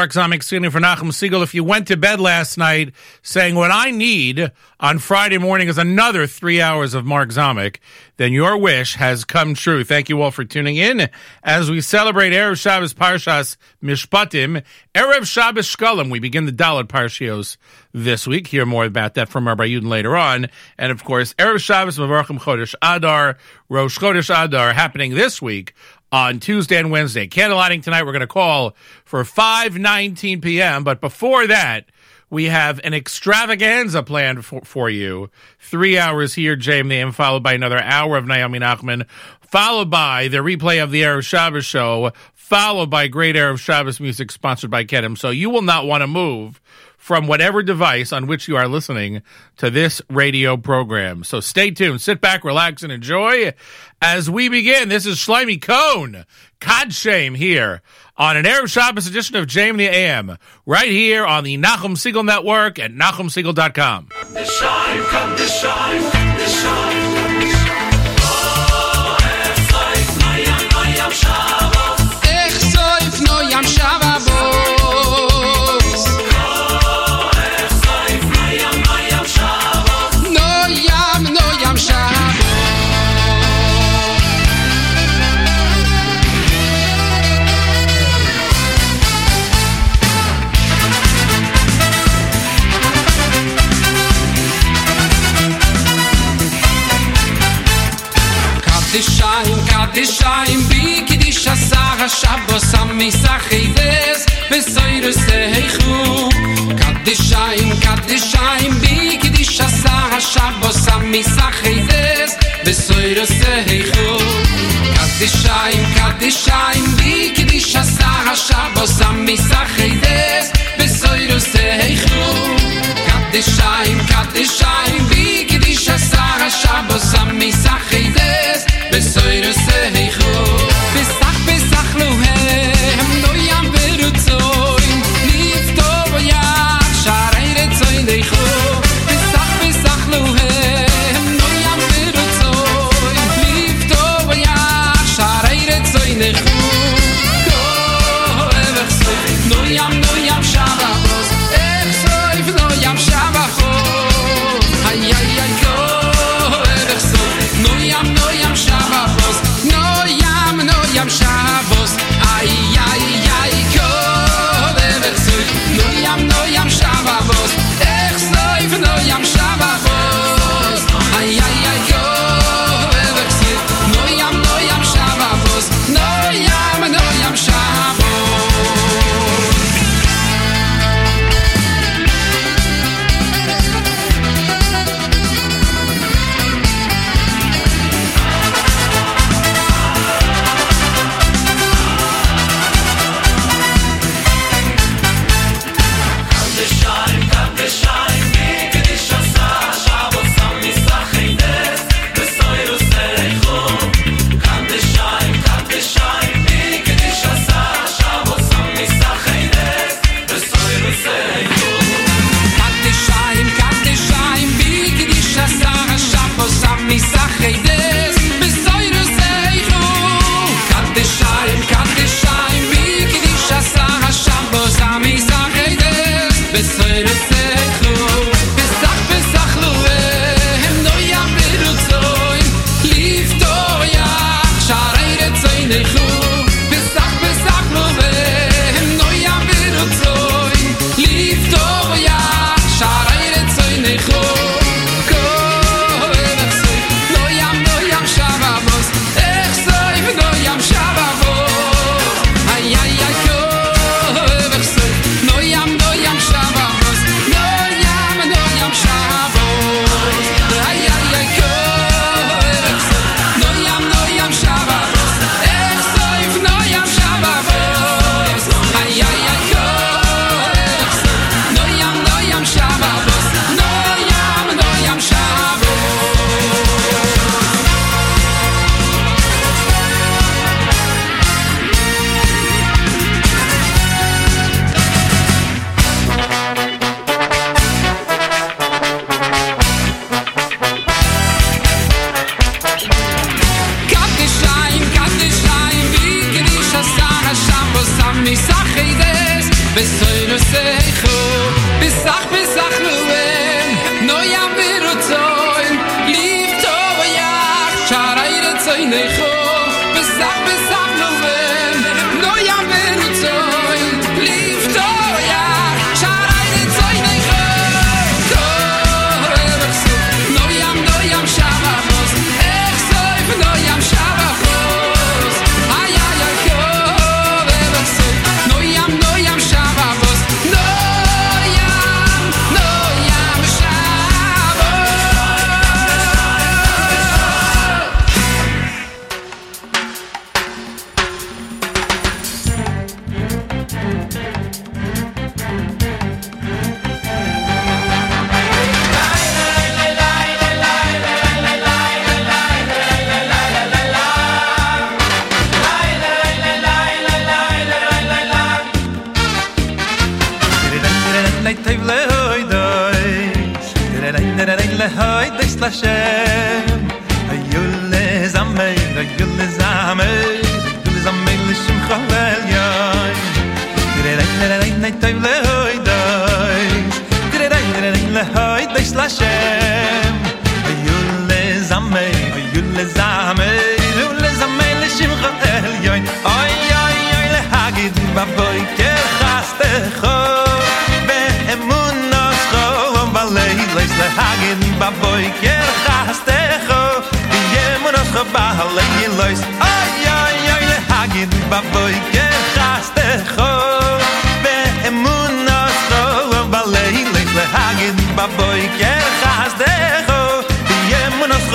Mark Zomick sitting for Nachum Segal. If you went to bed last night saying what I need on Friday morning is another three hours of Mark Zomick, then your wish has come true. Thank you all for tuning in as we celebrate Erev Shabbos Parshas Mishpatim, Erev Shabbos Shkalim. We begin the Dalit Parshios this week. Hear more about that from Rabbi Yudin later on. And of course, Erev Shabbos Mavarchim Chodesh Adar, Rosh Chodesh Adar happening this week on Tuesday and Wednesday. Candlelighting tonight, we're going to call for 5.19 p.m. But before that, we have an extravaganza planned for, for you. Three hours here, Name, followed by another hour of Naomi Nachman, followed by the replay of the Erev Shabbos show, followed by great Erev Shabbos music sponsored by Kedem. So you will not want to move from whatever device on which you are listening to this radio program. So stay tuned, sit back, relax, and enjoy as we begin. This is Shlomi Cone, Cod Shame here on an Erev Shabbos edition of JM the AM, right here on the Nachum Segal Network at shine, come קדישיים קדישיים בי קדיש עשה השבוס המסחידס בסויר סייחו קדישיים קדישיים בי קדיש עשה השבוס המסחידס בסויר סייחו קדישיים קדישיים בי קדיש עשה השבוס המסחידס בסויר סייחו קדישיים קדישיים בי קדיש עשה השבוס המסחידס בסויר סייחו בסח Hashem. Bamboyke gasdecho, veh munos rovaley lekhagen bamboyke gasdecho, veh munos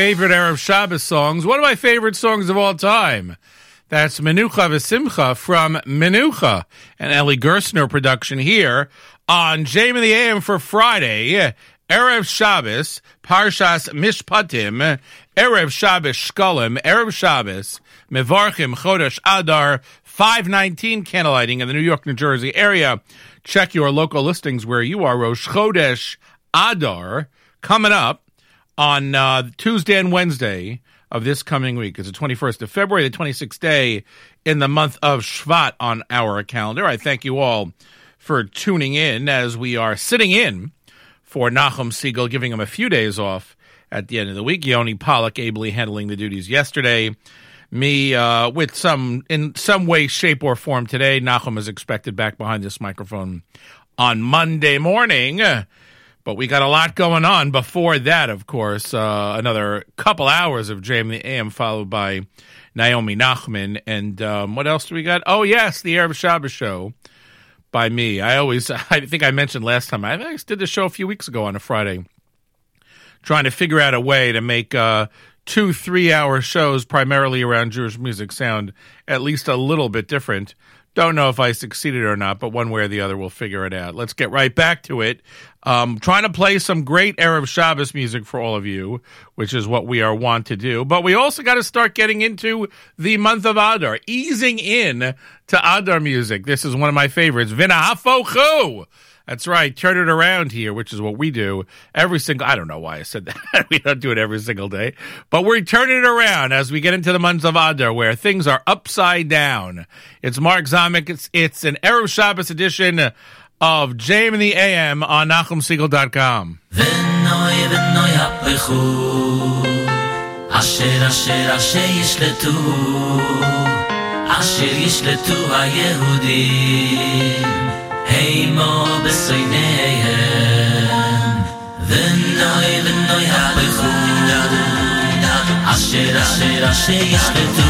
favorite Erev Shabbos songs, one of my favorite songs of all time. That's Menucha V'Simcha from Menucha, an Eli Gerstner production here on JM in the AM for Friday, Erev Shabbos, Parshas Mishpatim, Erev Shabbos Shkolim, Erev Shabbos, Mevarchim Chodesh Adar, 519 candlelighting in the New York, New Jersey area. Check your local listings where you are. Rosh Chodesh Adar coming up on uh, Tuesday and Wednesday of this coming week. It's the 21st of February, the 26th day in the month of Shvat on our calendar. I thank you all for tuning in as we are sitting in for Nachum Segal, giving him a few days off at the end of the week. Yoni Pollock ably handling the duties yesterday. Me uh, with some in some way, shape, or form today. Nachum is expected back behind this microphone on Monday morning. But we got a lot going on before that, of course. Uh, another couple hours of JM the AM, followed by Naomi Nachman. And um, what else do we got? Oh, yes, the Erev Shabbos show by me. I always, I think I mentioned last time, I I did the show a few weeks ago on a Friday, trying to figure out a way to make uh, two three hour shows primarily around Jewish music sound at least a little bit different. Don't know if I succeeded or not, but one way or the other, we'll figure it out. Let's get right back to it. Um, trying to play some great Erev Shabbos music for all of you, which is what we are want to do. But we also got to start getting into the month of Adar, easing in to Adar music. This is one of my favorites, Vinahafochu. That's right. Turn it around here, which is what we do every single. I don't know why I said that. we don't do it every single day, but we're turning it around as we get into the months of Adar, where things are upside down. It's Mark Zomick. It's it's an Erev Shabbos edition of JM in the AM on NachumSegal.com. אשר אשר אשר ישלטו, אשר ישלטו היהודים, הימו בשונאיהם, ונוי ונוי הלכו, אשר אשר אשר ישלטו,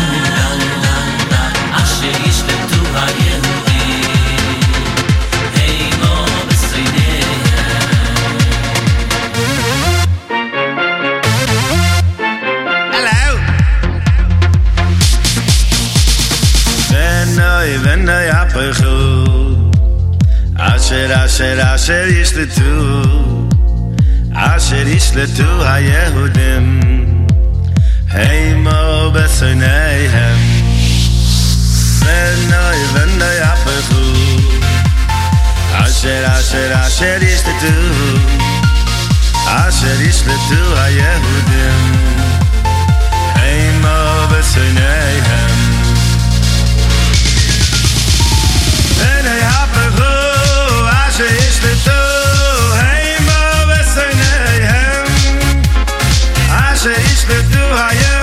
אשר ישלטו היהודים. ונוי ונוי הפכו אשר אשר אשר ישלטו אשר ישלטו היהודים הימו בשונאיהם ונוי ונוי הפכו אשר אשר אשר ישלטו אשר ישלטו היהודים הימו בשונאיהם ונוי שאיש לטו היימו וסייני הם אשר איש לטו היימו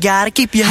gotta keep your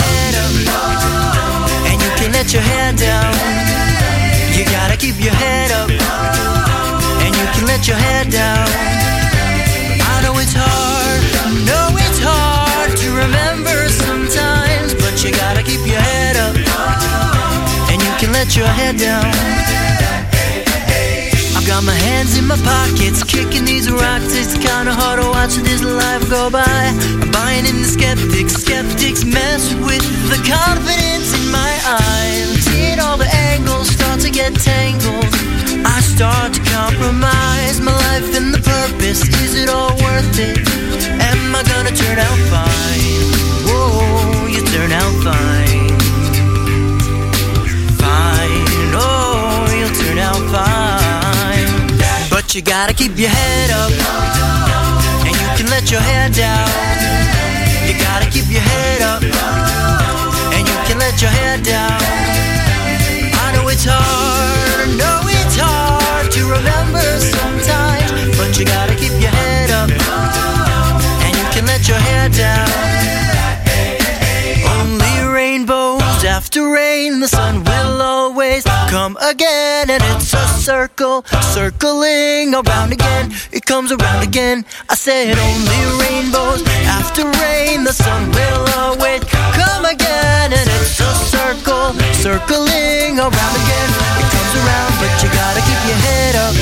after rain, the sun will always come again. And it's a circle, circling around again. It comes around again. I said only rainbows after rain, the sun will always come again. And it's a circle, circling around again. It comes around, but you gotta keep your head up.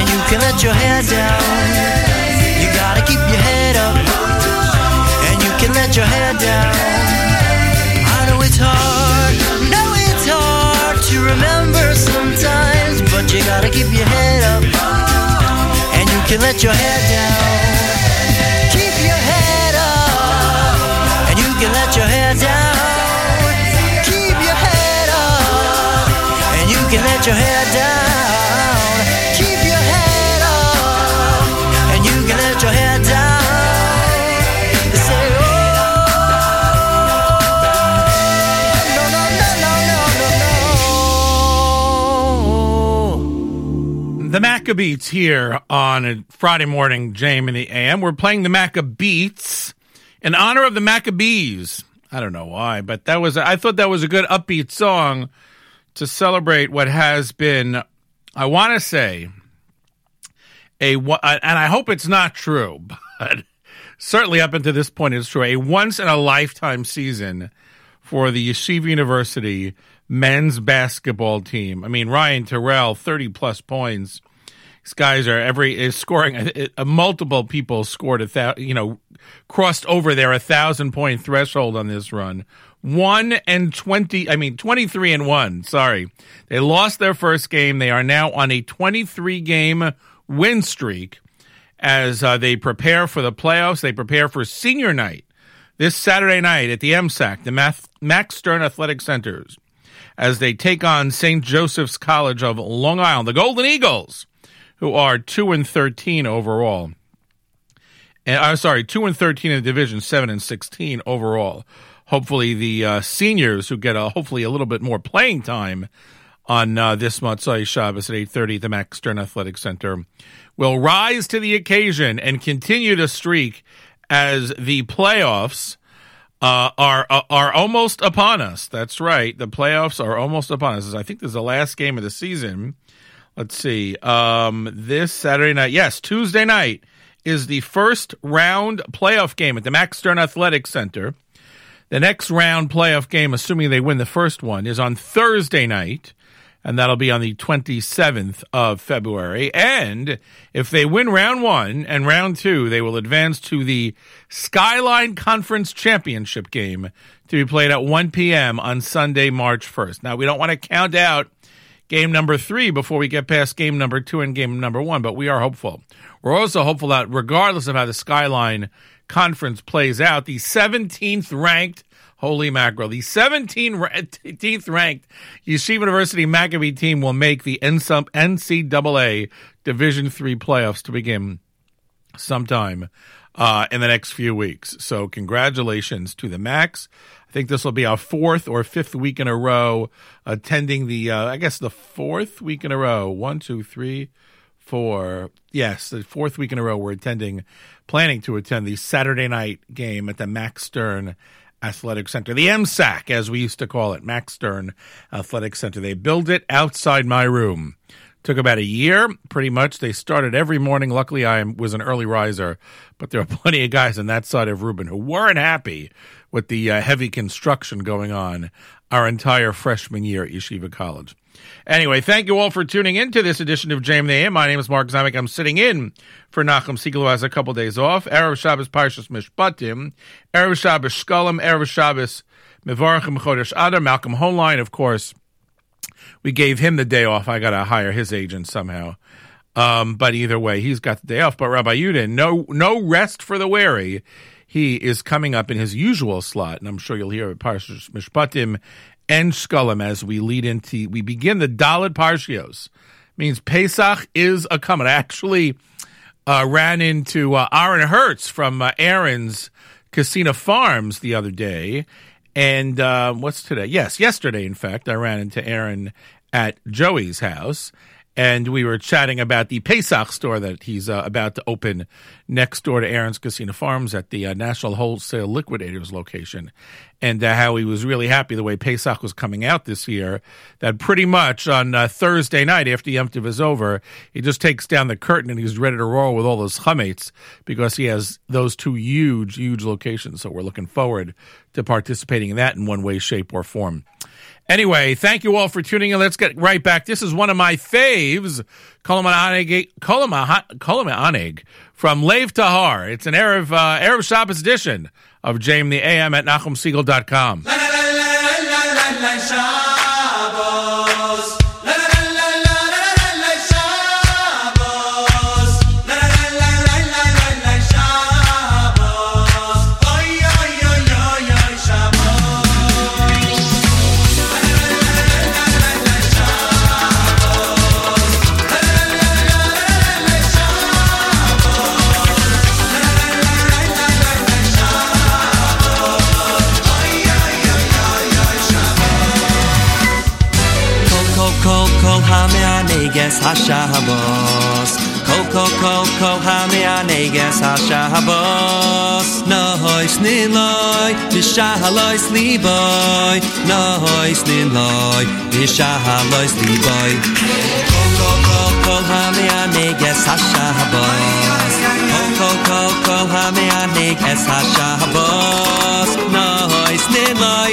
And you can let your hair down. You gotta keep your head up. And you can let your hair down hard. No, it's hard to remember sometimes, but you gotta keep your head up, and you can let your head down. Keep your head up, and you can let your head down. Keep your head up, and you can let your head down. The Maccabeats here on a Friday morning, Jam in the AM. We're playing the Maccabeats in honor of the Maccabees. I don't know why, but that was I thought that was a good upbeat song to celebrate what has been. I want to say a and I hope it's not true, but certainly up until this point it's true. A once in a lifetime season for the Yeshiva University men's basketball team. I mean, Ryan Turell, 30 plus points. Guys are every is scoring. A, a, multiple people scored a thousand, you know, crossed over their a thousand point threshold on this run. One and twenty. I mean, twenty three and one. Sorry, they lost their first game. They are now on a twenty three game win streak as uh, they prepare for the playoffs. They prepare for senior night this Saturday night at the MSAC, the Math, Max Stern Athletic Centers, as they take on St. Joseph's College of Long Island, the Golden Eagles, who are two and thirteen overall. And I'm sorry, two and thirteen in the division, seven and sixteen overall. Hopefully, the uh, seniors who get a hopefully a little bit more playing time on uh, this Motzai Shabbos at eight thirty at the Max Stern Athletic Center will rise to the occasion and continue to streak as the playoffs uh, are are almost upon us. That's right, the playoffs are almost upon us. I think this is the last game of the season. Let's see. Um, this Saturday night, yes, Tuesday night is the first round playoff game at the Max Stern Athletic Center. The next round playoff game, assuming they win the first one, is on Thursday night and that'll be on the 27th of February. And if they win round one and round two, they will advance to the Skyline Conference Championship game to be played at 1 p.m. on Sunday, March 1st. Now, we don't want to count out game number three before we get past game number two and game number one, but we are hopeful. We're also hopeful that regardless of how the Skyline Conference plays out, the 17th ranked Holy mackerel. The 17th ranked Yeshiva University Maccabee team will make the NCAA Division Three playoffs to begin sometime uh, in the next few weeks. So, congratulations to the Macs. Think this will be our fourth or fifth week in a row attending the, uh, I guess, the fourth week in a row. One, two, three, four. Yes, the fourth week in a row we're attending, planning to attend the Saturday night game at the Max Stern Athletic Center, the MSAC, as we used to call it, Max Stern Athletic Center. They built it outside my room. Took about a year, pretty much. They started every morning. Luckily, I was an early riser, but there are plenty of guys on that side of Rubin who weren't happy with the uh, heavy construction going on our entire freshman year at Yeshiva College. Anyway, thank you all for tuning in to this edition of JM AM. My name is Mark Zomick. I'm sitting in for Nachum Segal, who has a couple days off. Erev Shabbos Parshas Mishpatim, Erev Shabbos Shkolim, Erev Shabbos Mevarachim Chodesh Adar, Malcolm Hoenlein, of course. We gave him the day off. I got to hire his agent somehow. Um, but either way, he's got the day off. But Rabbi Yudin, no, no rest for the weary. He is coming up in his usual slot, and I'm sure you'll hear Parshas Mishpatim and Shkolim as we lead into we begin the Daled Parshios. Means Pesach is a coming. I actually uh, ran into uh, Aaron Hertz from uh, Aaron's Kissena Farms the other day, and uh, what's today? Yes, yesterday. In fact, I ran into Aaron at Joey's house, and we were chatting about the Pesach store that he's uh, about to open next door to Aaron's Kissena Farms at the uh, National Wholesale Liquidators location, and uh, how he was really happy the way Pesach was coming out this year. That pretty much on uh, Thursday night after Yom Tov is over, he just takes down the curtain and he's ready to roll with all those chametz because he has those two huge, huge locations. So we're looking forward to participating in that in one way, shape, or form. Anyway, thank you all for tuning in. Let's get right back. This is one of my faves, Koloman Aneg from Lev Tahor. It's an Erev, uh, Erev Shabbos edition of Jam the AM at NachumSegal.com. nin loy misha haloy sliboy noy nin loy misha haloy sliboy kol kol kol kol hame aneges hasha habos kol kol kol kol hame aneges hasha habos noy nin loy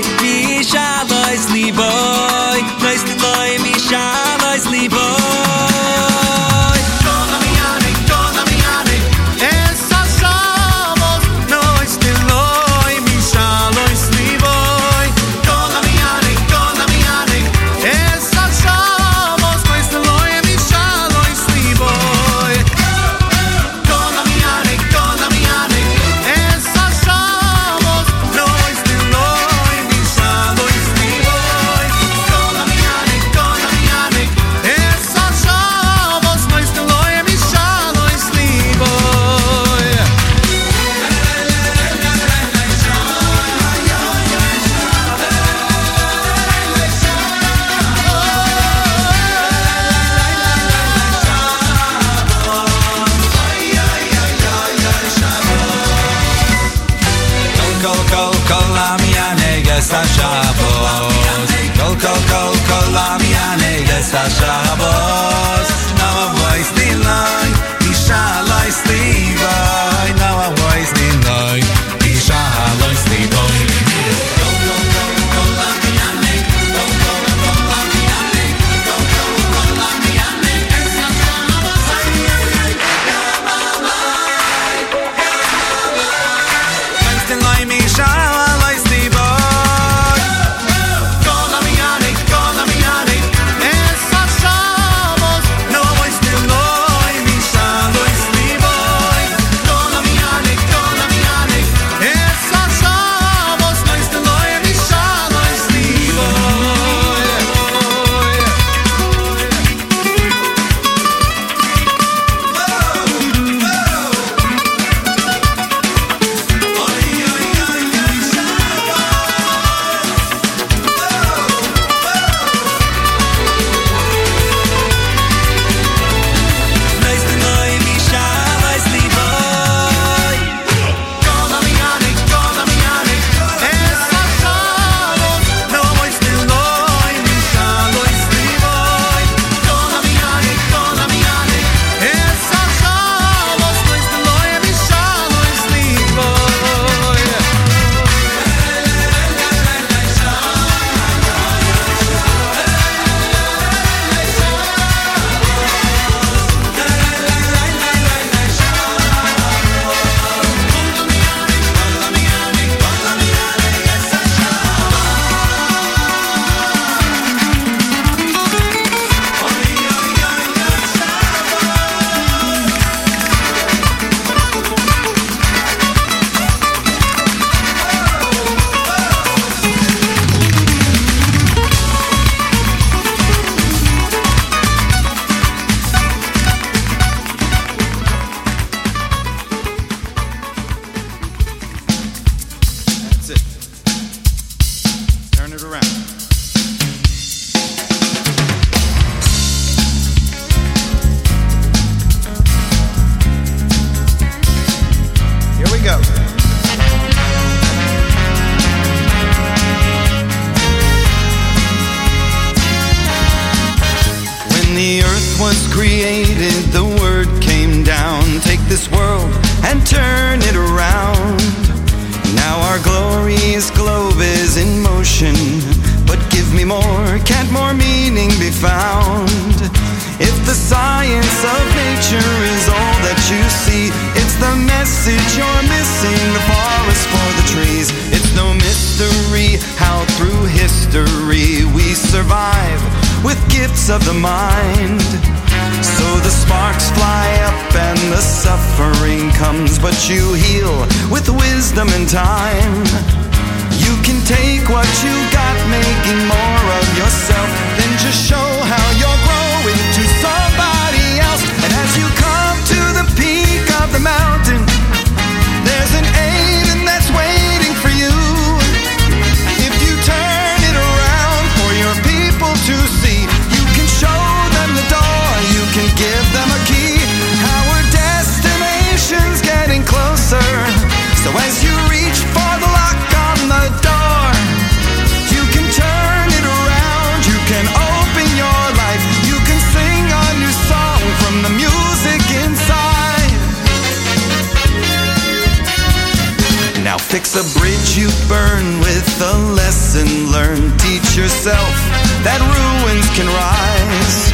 It's a bridge you burn with a lesson learned. Teach yourself that ruins can rise.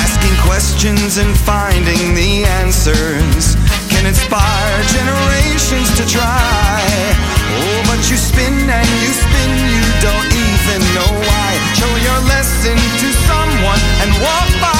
Asking questions and finding the answers can inspire generations to try. Oh, but you spin and you spin, you don't even know why. Show your lesson to someone and walk by.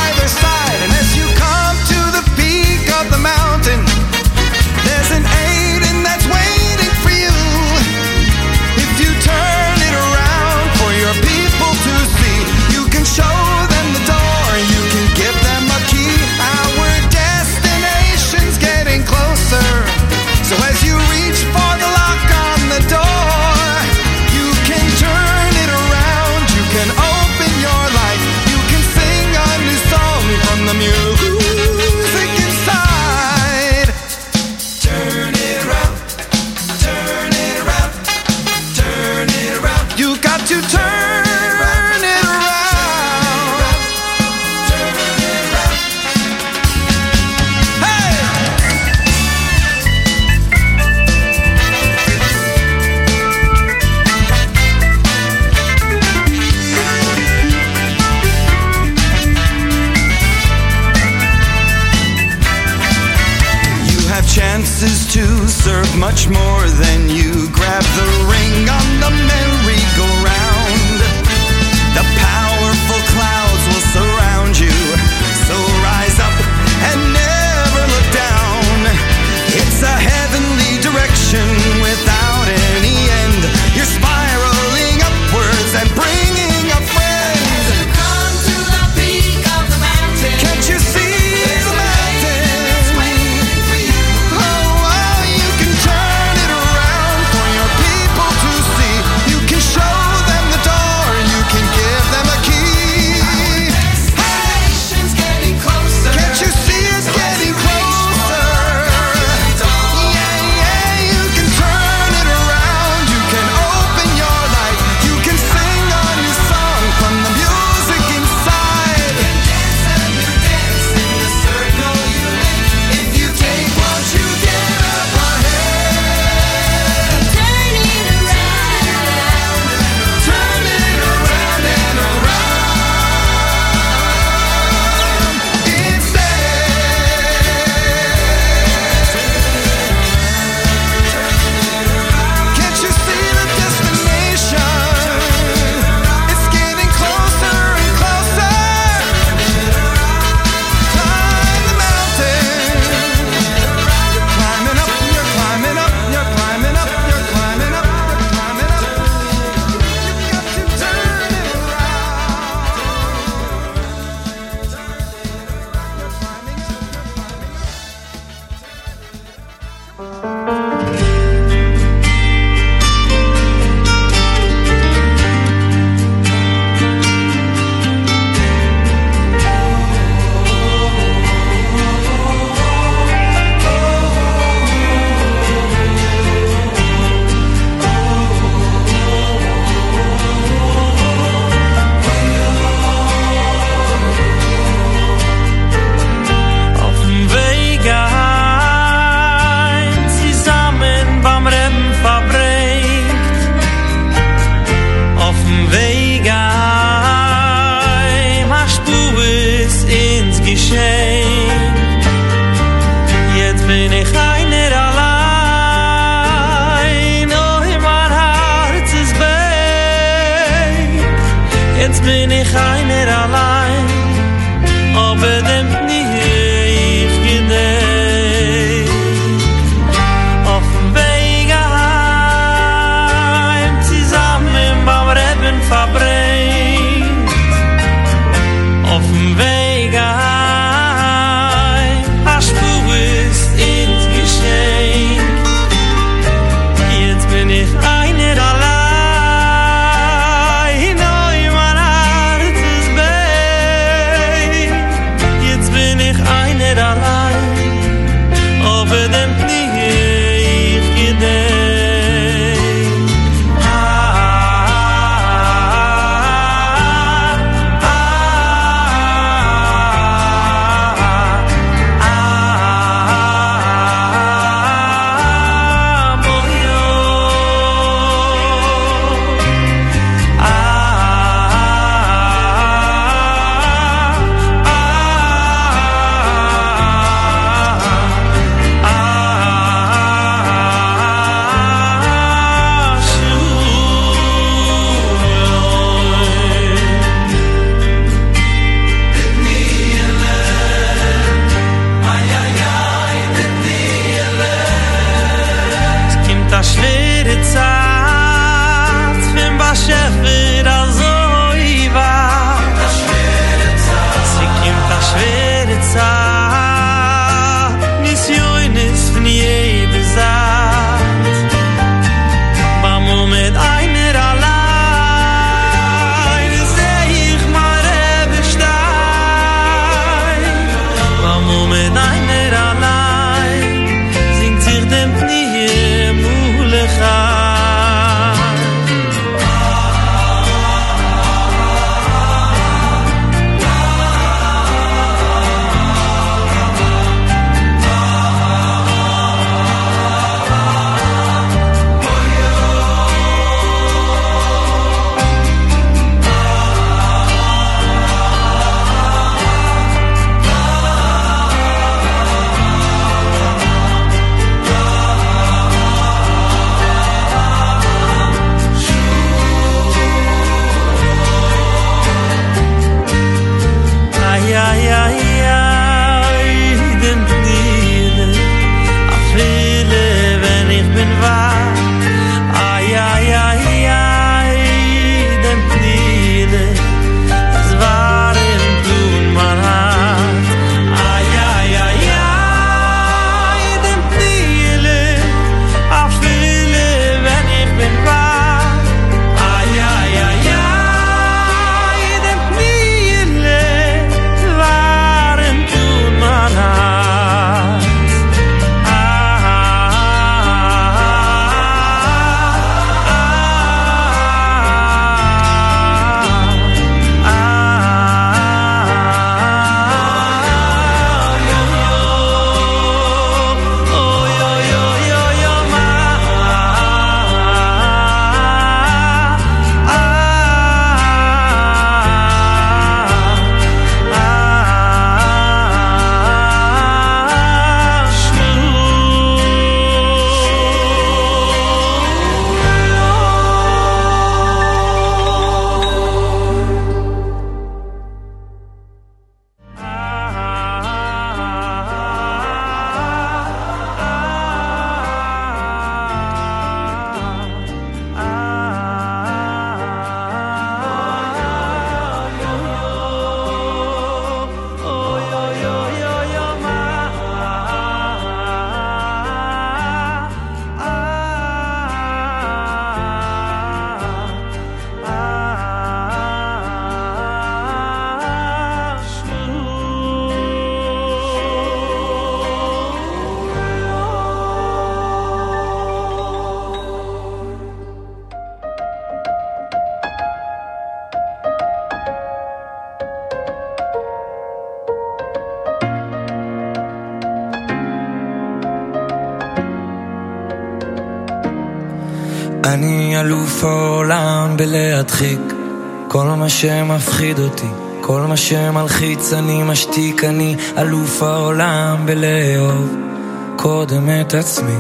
בלהדחיק. כל מה שמפחיד אותי, כל מה שמלחיץ אני משתיק, אני אלוף העולם בלאהוב. קודם את עצמי,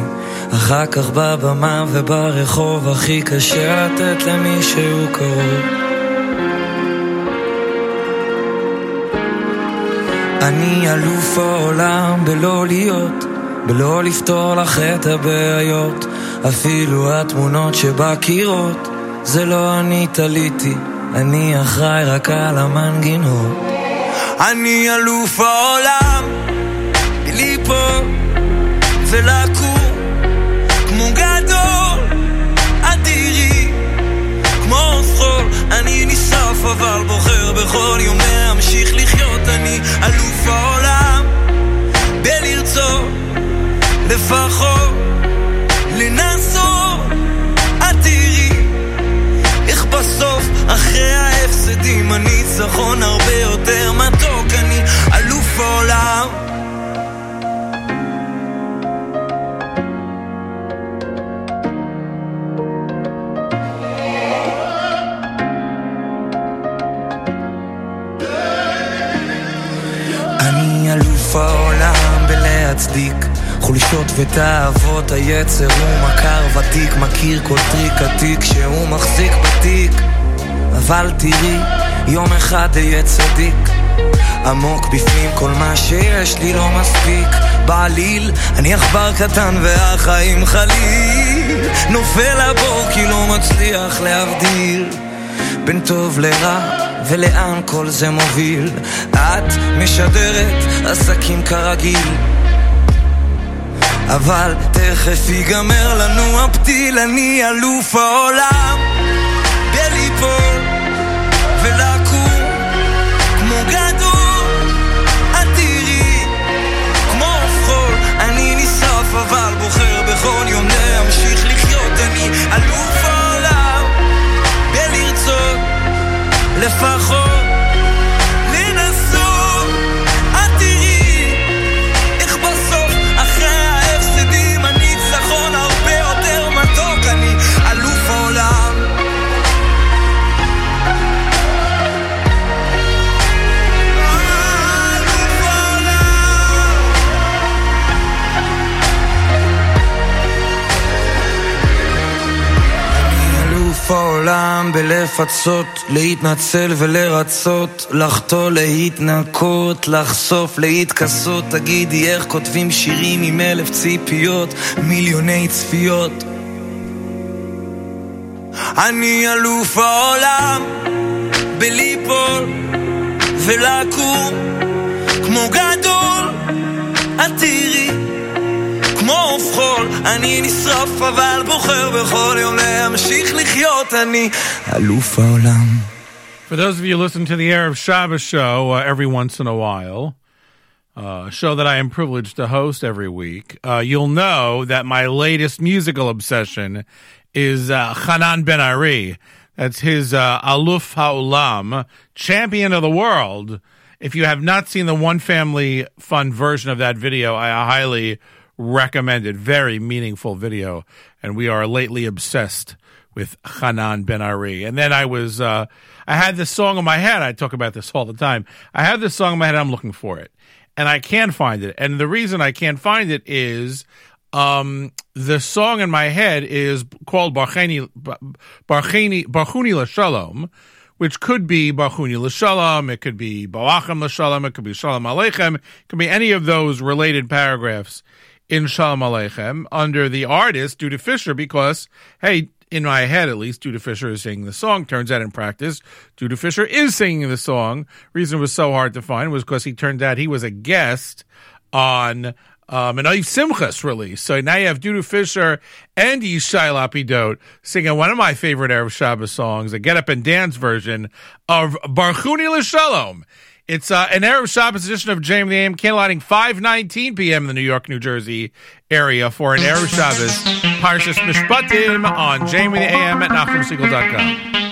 אחר כך בבמה וברחוב הכי קשה לתת למישהו קרוב. אני אלוף העולם בלא להיות, בלא לפתור לך את הבעיות, אפילו התמונות שבקירות, זה לא אני תליתי, אני אחראי רק על המנגינות. אני אלוף העולם, ליפול ולקום, כמו גדול, אדירי, כמו עוף חול, אני נשרף אבל בוחר בכל יום להמשיך לחיות, אני אלוף העולם, בלרצות, לפחות, לנסות, אחרי ההפסדים, הניצחון הרבה יותר מתוק, אני אלוף העולם. חולשות ותאוות. היצר הוא מכר ותיק מכיר כל טריק עתיק שהוא מחזיק בתיק אבל תראי יום אחד אהיה צדיק. עמוק בפנים כל מה שיש לי לא מספיק. בעליל אני עכבר קטן והחיים חליל. נופל לבור כי לא מצליח להבדיל. בין טוב לרע ולאן כל זה מוביל? את משדרת עסקים כרגיל. אבל תכף ייגמר לנו הפתיל אני אלוף העולם בלפצות, להתנצל ולרצות, לחטוא, להתנקות, לחשוף, להתכסות. תגידי איך כותבים שירים עם אלף ציפיות, מיליוני צפיות. אני אלוף העולם בליפול ולקום כמו גדול, את תראי כמו חול, אני נשרף אבל בוחר בכל יום להמשיך לחיות, אני אלוף העולם. For those of you who listen to the Erev Shabbos show uh, every once in a while, uh, show that I am privileged to host every week, uh, you'll know that my latest musical obsession is uh, Hanan Ben Ari. That's his uh, Aluf Ha'ulam, Champion of the World. If you have not seen the One Family Fun version of that video, I highly recommend it. Very meaningful video. And we are lately obsessed with Hanan Ben Ari. And then I was, uh, I had this song in my head. I talk about this all the time. I have this song in my head. I'm looking for it. And I can't find it. And the reason I can't find it is, um, the song in my head is called Barcheni, Barcheni, Barchuni which could be Barchuni LaShalom, it could be Balachim LaShalom, it could be Shalom Aleichem, it could be any of those related paragraphs in Shalom Aleichem under the artist, Judah Fisher, because, hey, in my head at least, Judah Fisher is singing the song. Turns out in practice, Judah Fisher is singing the song. Reason it was so hard to find was because he turned out he was a guest on um, an Oif Simchas release. So now you have Judah Fisher and Yishai Lapidot singing one of my favorite Erev Shabbos songs, a Get Up and Dance version of Barchuni L'Shalom. It's uh, an Erev Shabbos edition of JM the AM, candlelighting 5.19 p.m. in the New York, New Jersey area for an Erev Shabbos Parshas Mishpatim on JM the AM at NachumSegal.com.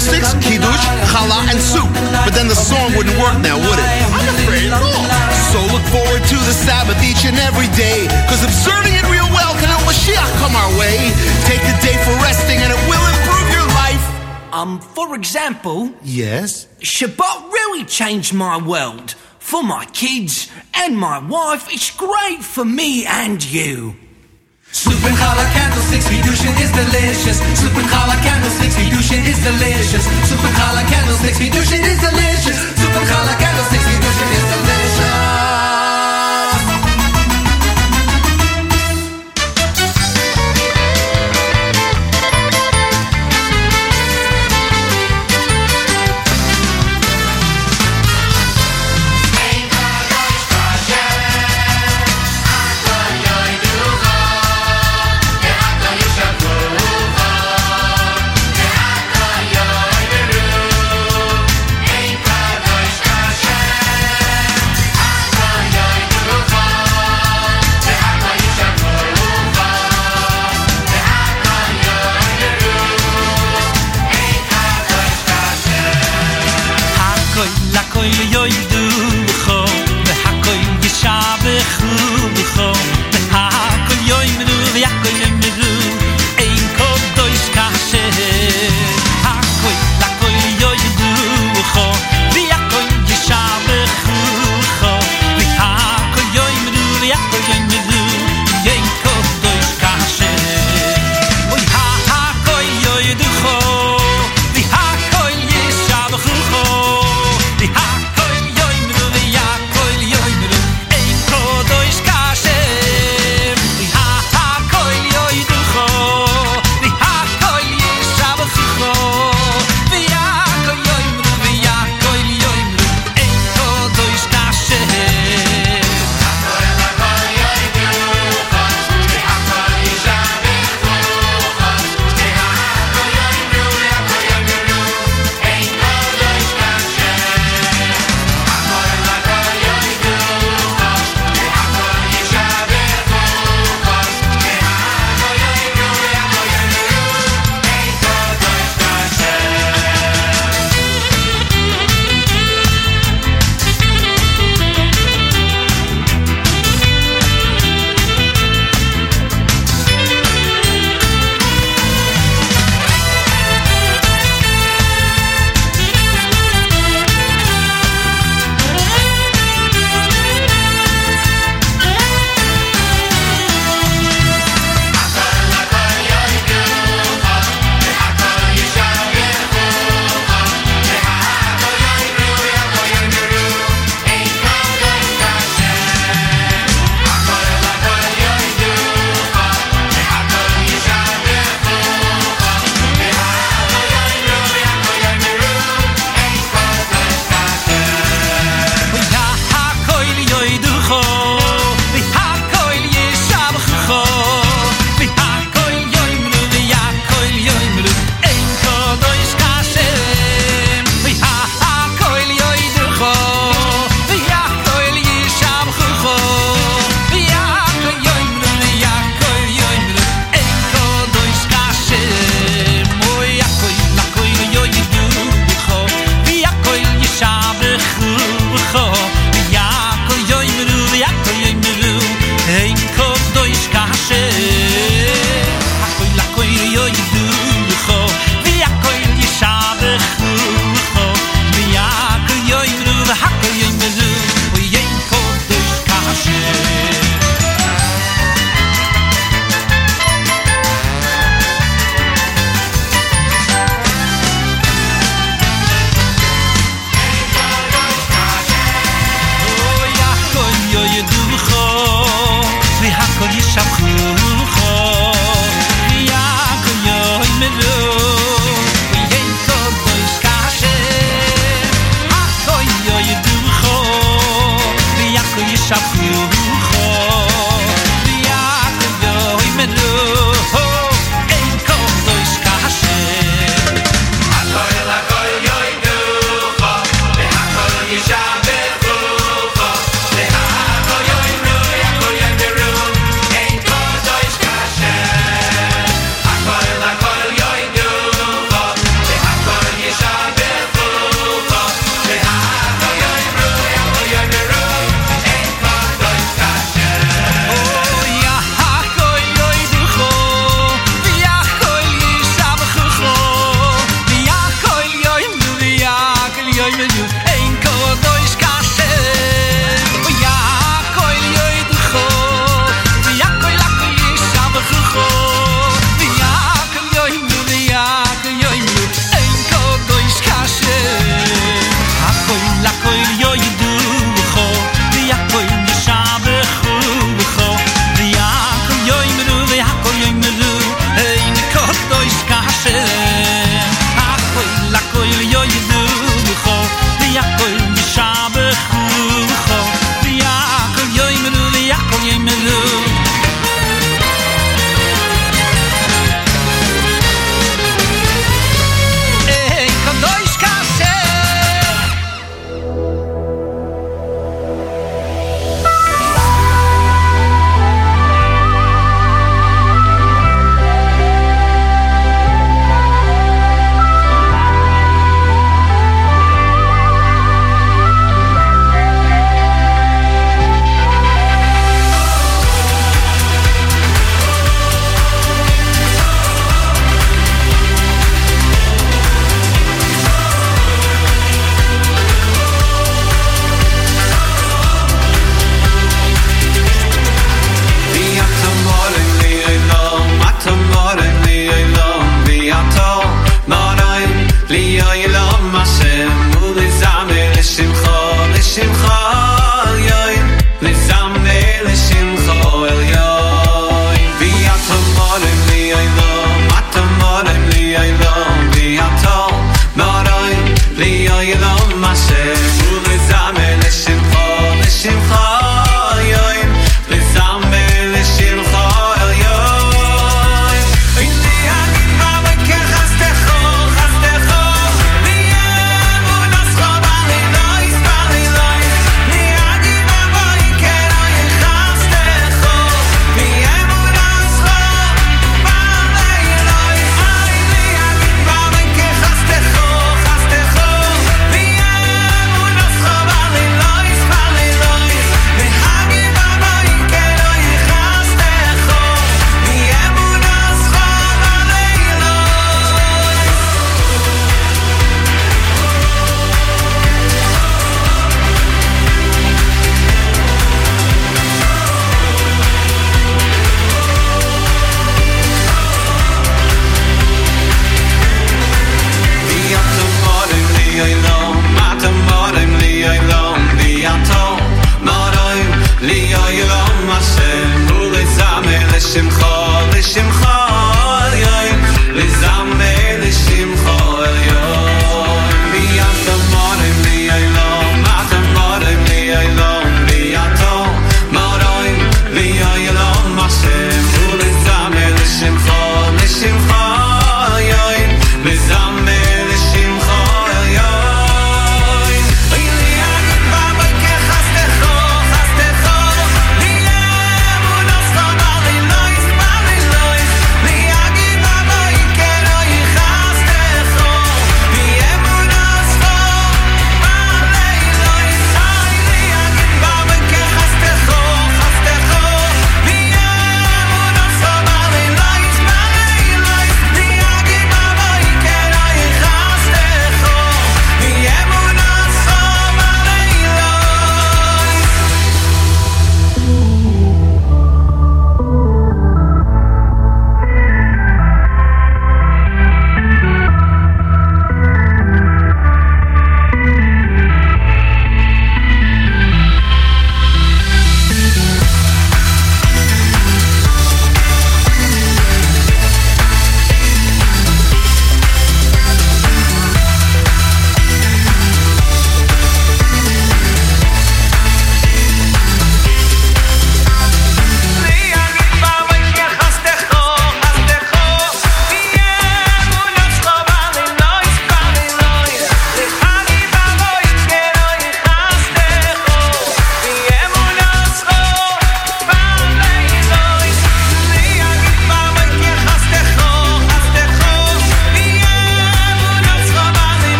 candlesticks, kiddush, challah, and soup. But then the song wouldn't work now, would it? I'm afraid not. So look forward to the Sabbath each and every day, cause observing it real well can help Mashiach come our way. Take a day for resting and it will improve your life. Um, for example, Yes? Shabbat really changed my world. For my kids and my wife, it's great for me and you. Soup and candlesticks, Kiddushin is delicious. Soup and candlesticks, Kiddushin is delicious. Soup and candlesticks, Kiddushin is delicious. Soup and candlesticks, Kiddushin is delicious.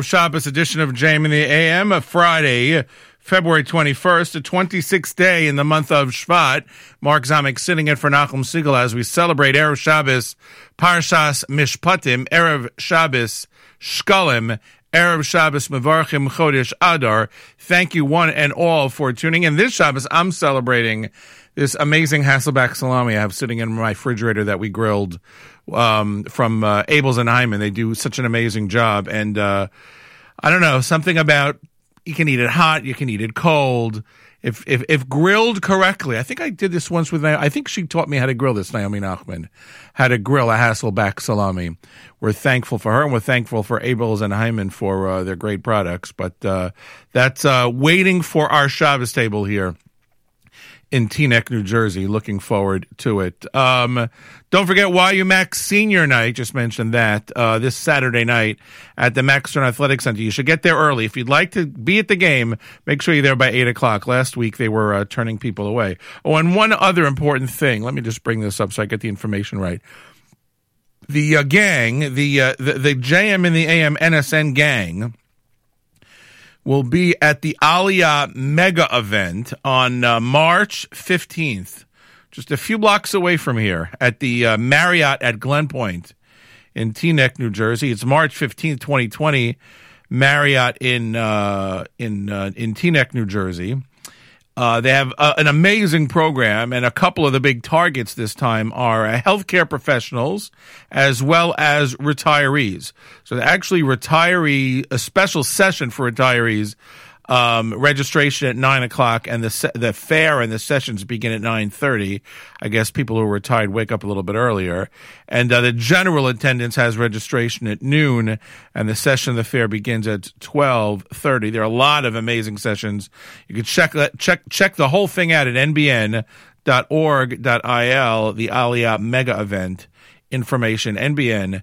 On Shabbos edition of JM in the AM, a Friday, February 21st, the 26th day in the month of Shvat. Mark Zomick sitting in for Nachum Segal as we celebrate Erev Shabbos, Parshas Mishpatim, Erev Shabbos, Shkalim, Erev Shabbos Mevarchim Chodesh Adar. Thank you one and all for tuning in. This Shabbos, I'm celebrating this amazing Hasselback salami I have sitting in my refrigerator that we grilled um, from uh, Abeles and Heymann. They do such an amazing job, and uh, I don't know something about you can eat it hot, you can eat it cold. If if if grilled correctly, I think I did this once with. I think she taught me how to grill this. Naomi Nachman, how to grill a Hasselback salami. We're thankful for her, and we're thankful for Abeles and Heymann for uh, their great products. But uh, that's uh, waiting for our Shabbos table here in Teaneck, New Jersey. Looking forward to it. Um, don't forget YU Macs Senior Night. Just mentioned that uh, this Saturday night at the Max Stern Athletic Center. You should get there early if you'd like to be at the game. Make sure you're there by eight o'clock. Last week they were uh, turning people away. Oh, and one other important thing. Let me just bring this up so I get the information right. The uh, gang, the, uh, the the JM and the AM NSN gang will be at the Aliyah mega event on uh, March 15th, just a few blocks away from here at the uh, Marriott at Glen Point in Teaneck, New Jersey. It's March 15th, 2020, Marriott in uh, in uh, in Teaneck, New Jersey. Uh, they have uh, an amazing program, and a couple of the big targets this time are uh, healthcare professionals as well as retirees. So, actually, retiree a special session for retirees. Um, registration at nine o'clock, and the se- the fair and the sessions begin at nine thirty. I guess people who are retired wake up a little bit earlier, and uh, the general attendance has registration at noon, and the session of the fair begins at twelve thirty. There are a lot of amazing sessions. You can check check check the whole thing out at nbn.org.il. The Aliyah mega event information nbn.org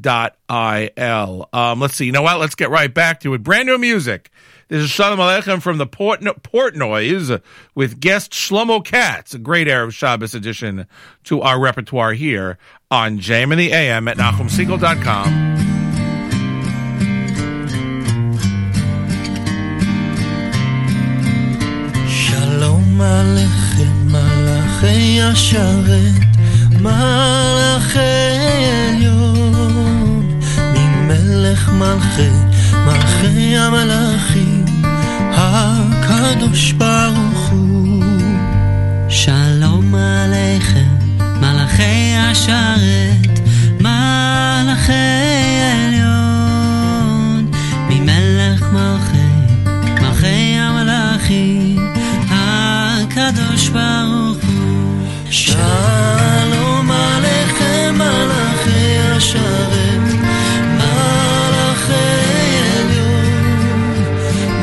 dot il. Um, let's see. You know what? Let's get right back to it. Brand new music. This is Shalom Aleichem from the Port Portnoys with guest Shlomo Katz, a great Erev Shabbos addition to our repertoire here on JM and the AM at NachumSegal.com. Shalom Aleichem, Malachei Yasharet מלאכי עליון ממלך מלכי מלכי המלאכים הקדוש ברוך הוא. שלום עליכם מלאכי השרת מלאכי עליון. ממלך מלכי מלכי המלאכים הקדוש ברוך הוא. שלום השרת מלאכי עליון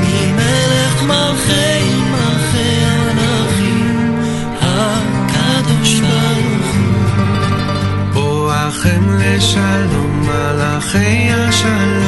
ממלך מלכי מלכי המלאכים הקדוש ברוך הוא. בואכם לשלום מלאכי השלום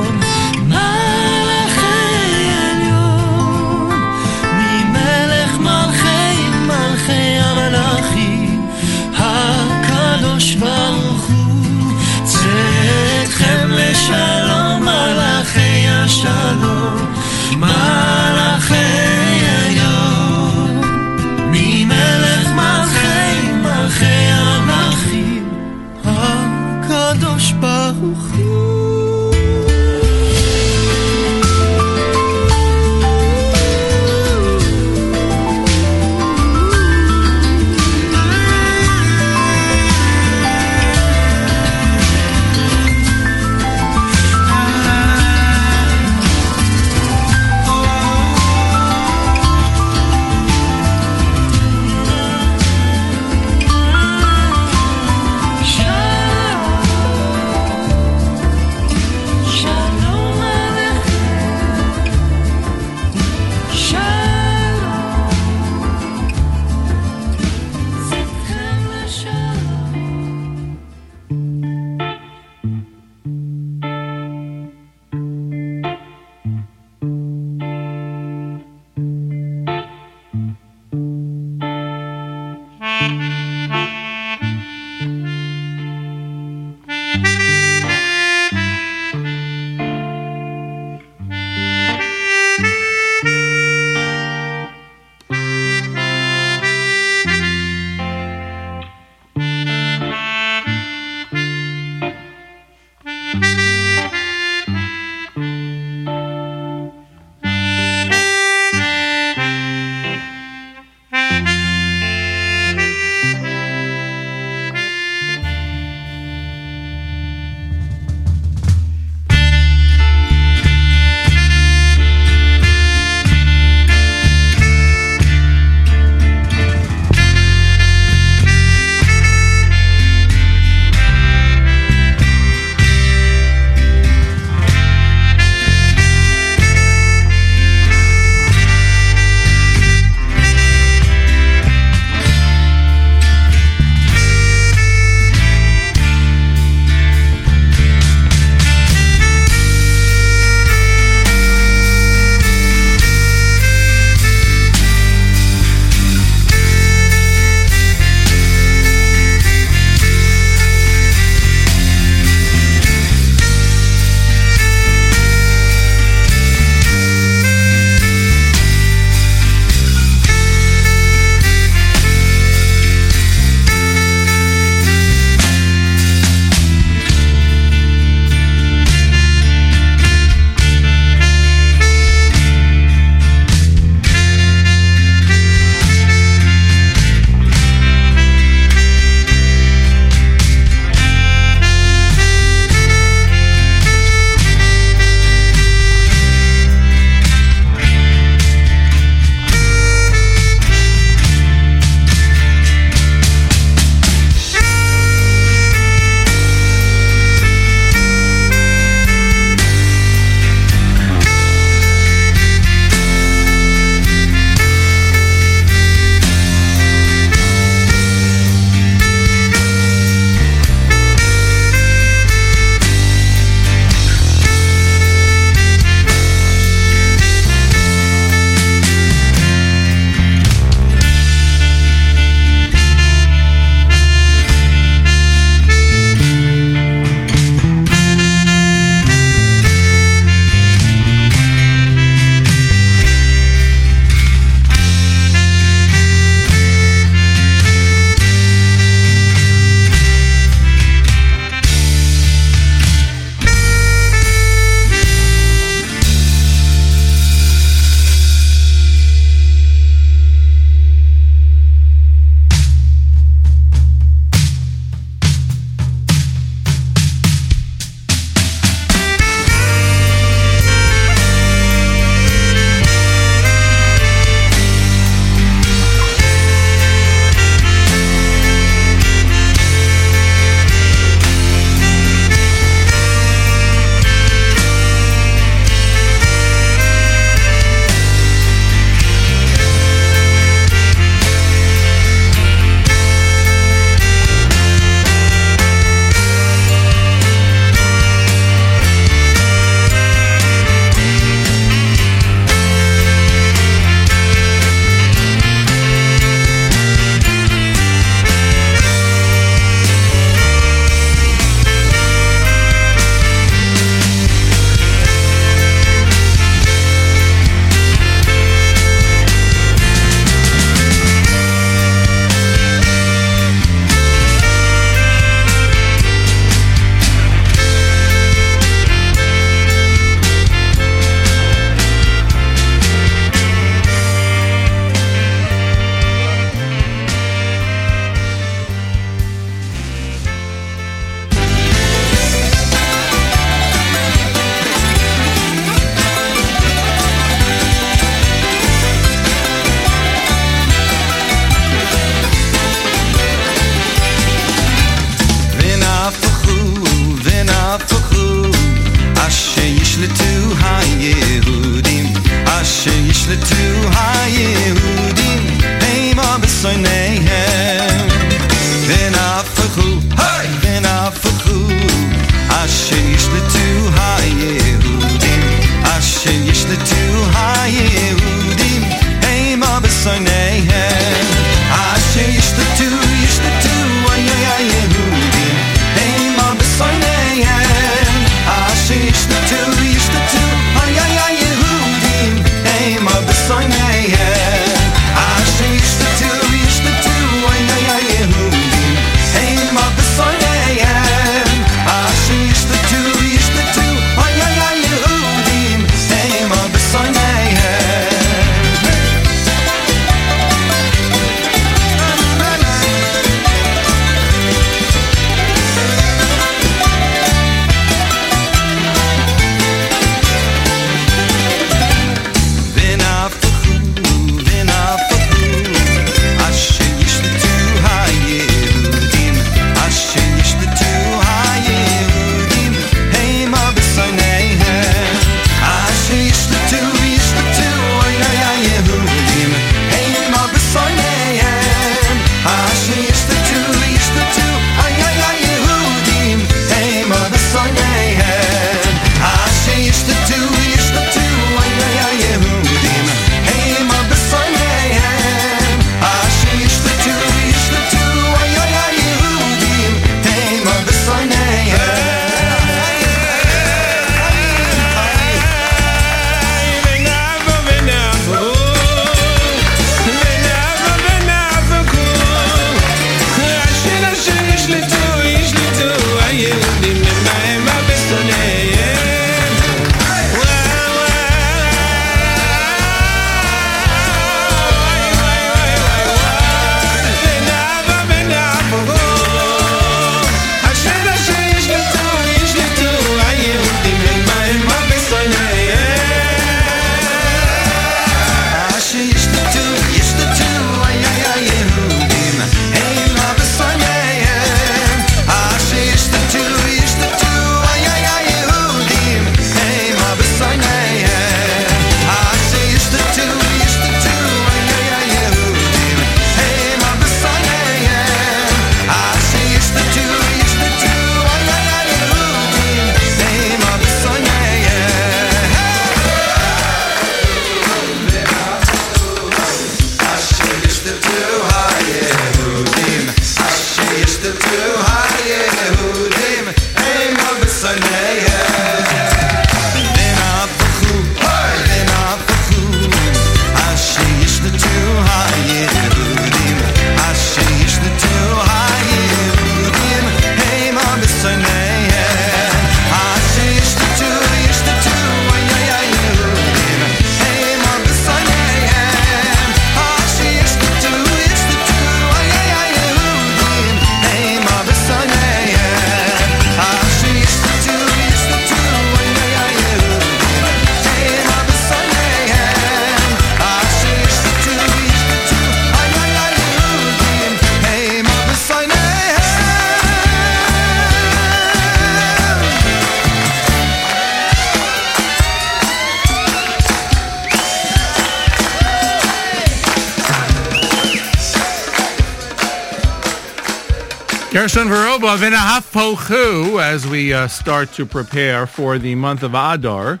Vinahafochu, as we uh, start to prepare for the month of Adar.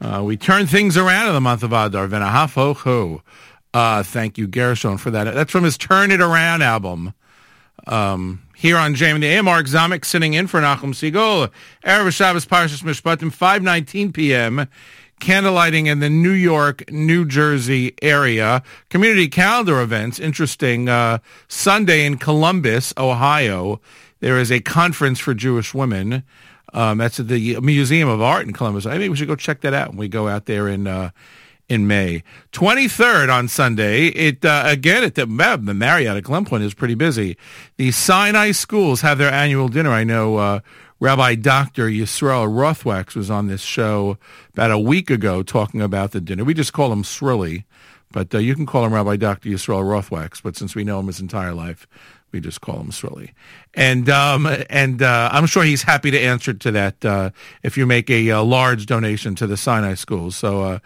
Uh, we turn things around in the month of Adar. Vinahafochu. Uh, thank you, Gershon, for that. That's from his Turn It Around album. Um, here on Jamie the A. Mark Zomick sitting in for Nachum Segal. Erev Shabbos Parshas Mishpatim, 5.19 p.m. Candlelighting in the New York, New Jersey area. Community calendar events. Interesting. Uh, Sunday in Columbus, Ohio, there is a conference for Jewish women. Um, that's at the Museum of Art in Columbus. I think we should go check that out when we go out there in uh, in May. 23rd on Sunday, it uh, again at the, the Marriott at Glen Point is pretty busy. The Sinai schools have their annual dinner. I know uh, Rabbi Dr. Yisrael Rothwachs was on this show about a week ago talking about the dinner. We just call him Srilly, but uh, you can call him Rabbi Dr. Yisrael Rothwachs, but since we know him his entire life, we just call him Srilly. And um, and uh, I'm sure he's happy to answer to that uh, if you make a, uh large donation to the Sinai schools. So uh,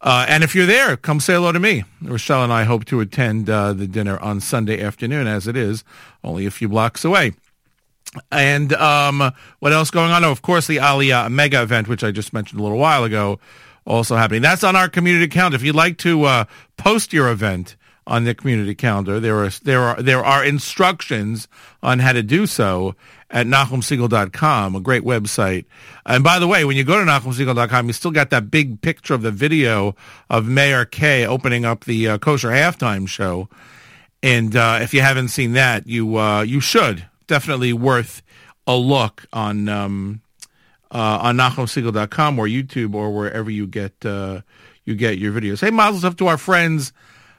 Uh, and if you're there, come say hello to me. Rochelle and I hope to attend uh, the dinner on Sunday afternoon, as it is only a few blocks away. And um, what else going on? Oh, of course, the Aliyah mega event, which I just mentioned a little while ago, also happening. That's on our community account. If you'd like to post your event on the community calendar, there are there are there are instructions on how to do so at NachumSegal.com, a great website. And by the way, when you go to NachumSegal.com, you still got that big picture of the video of Mayor Kay opening up the uh, kosher halftime show. And uh, if you haven't seen that, you uh, you should definitely worth a look on um, uh, on NachumSegal.com or YouTube or wherever you get uh, you get your videos. Hey, mazel tov to our friends